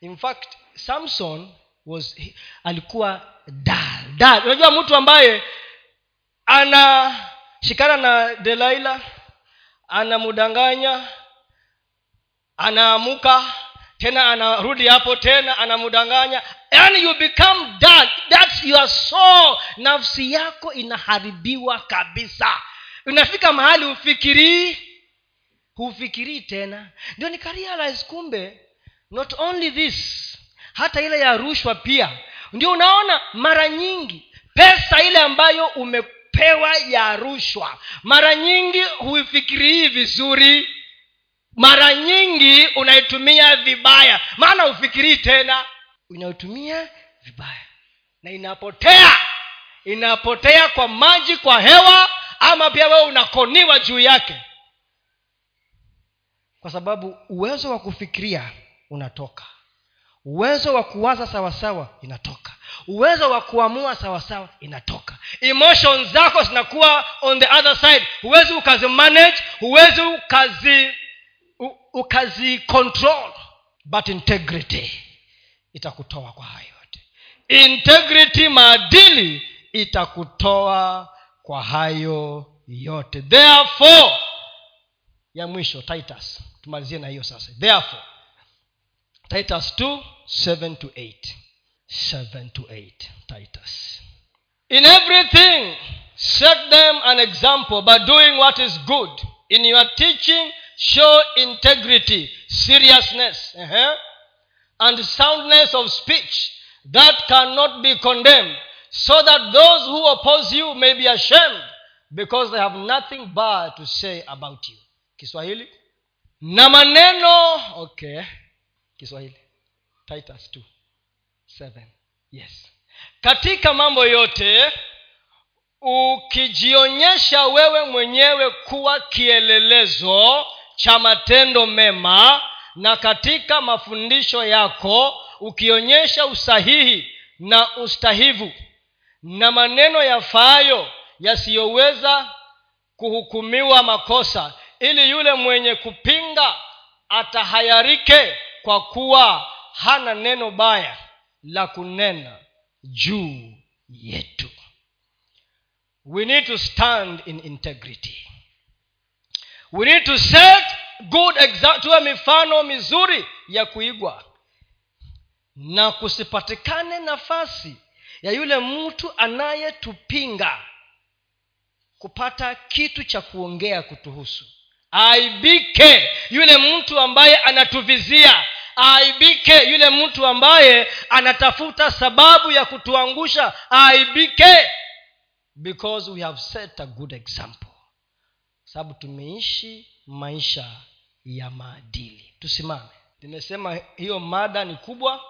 in fact samson was alikuwa dal dal. Unajua mtu ambaye anashikana na delaila anamdanganya anaamuka tena anarudi hapo tena anamdanganya yani you become that That's your soul. Nafsi yako inaharibiwa kabisa. Unafika mahali hufikirii hufikirii tena. Ndio nikarealize kumbe not only this hata ile ya rushwa pia. Ndio unaona mara nyingi pesa ile ambayo umepewa ya rushwa. Mara nyingi huifikirii vizuri. Mara nyingi unaitumia vibaya. Maana ufikirii tena. Unaitumia vibaya. Na inapotea. Inapotea kwa maji kwa hewa ama pia wewe unakoniwa juu yake. Kwa sababu uwezo wa kufikiria unatoka. Uwezo wa kuwaza sawasawa inatoka uwezo wa kuamua sawasawa inatoka. Emotions zako zinakuwa on the other side. Huwezi ukazimanage huwezi ukazi ukazi control but integrity itakutoa kwa hayo yote. Integrity maadili itakutoa kwa hayo yote. Therefore ya mwisho titus tumalizie na hiyo sasa. Therefore titus 2 7 to 8 7 to 8 titus. In everything set them an example by doing what is good in your teaching show integrity seriousness uh-huh, and soundness of speech that cannot be condemned so that those who oppose you may be ashamed because they have nothing bad to say about you. Kiswahili? Na maneno okay. Kiswahili. Titus 2 7 yes. Katika mambo yote ukijionyesha wewe mwenyewe kuwa kielelezo cha matendo mema na katika mafundisho yako ukionyesha usahihi na ustahivu na maneno yafaayo yasiyoweza kuhukumiwa makosa ili yule mwenye kupinga atahayarike kwa kuwa hana neno baya la kunena juu yetu. We need to stand in integrity. We need to set good tuwe mifano mizuri ya kuigwa na kusipatikane nafasi ya yule mtu anayetupinga kupata kitu cha kuongea kutuhusu. Aibike yule mtu ambaye anatuvizia aibike yule mtu ambaye anatafuta sababu ya kutuangusha. Aibike. Because we have set a good example. Sababu tumeishi maisha ya maadili. Tusimame. Nimesema hiyo mada ni kubwa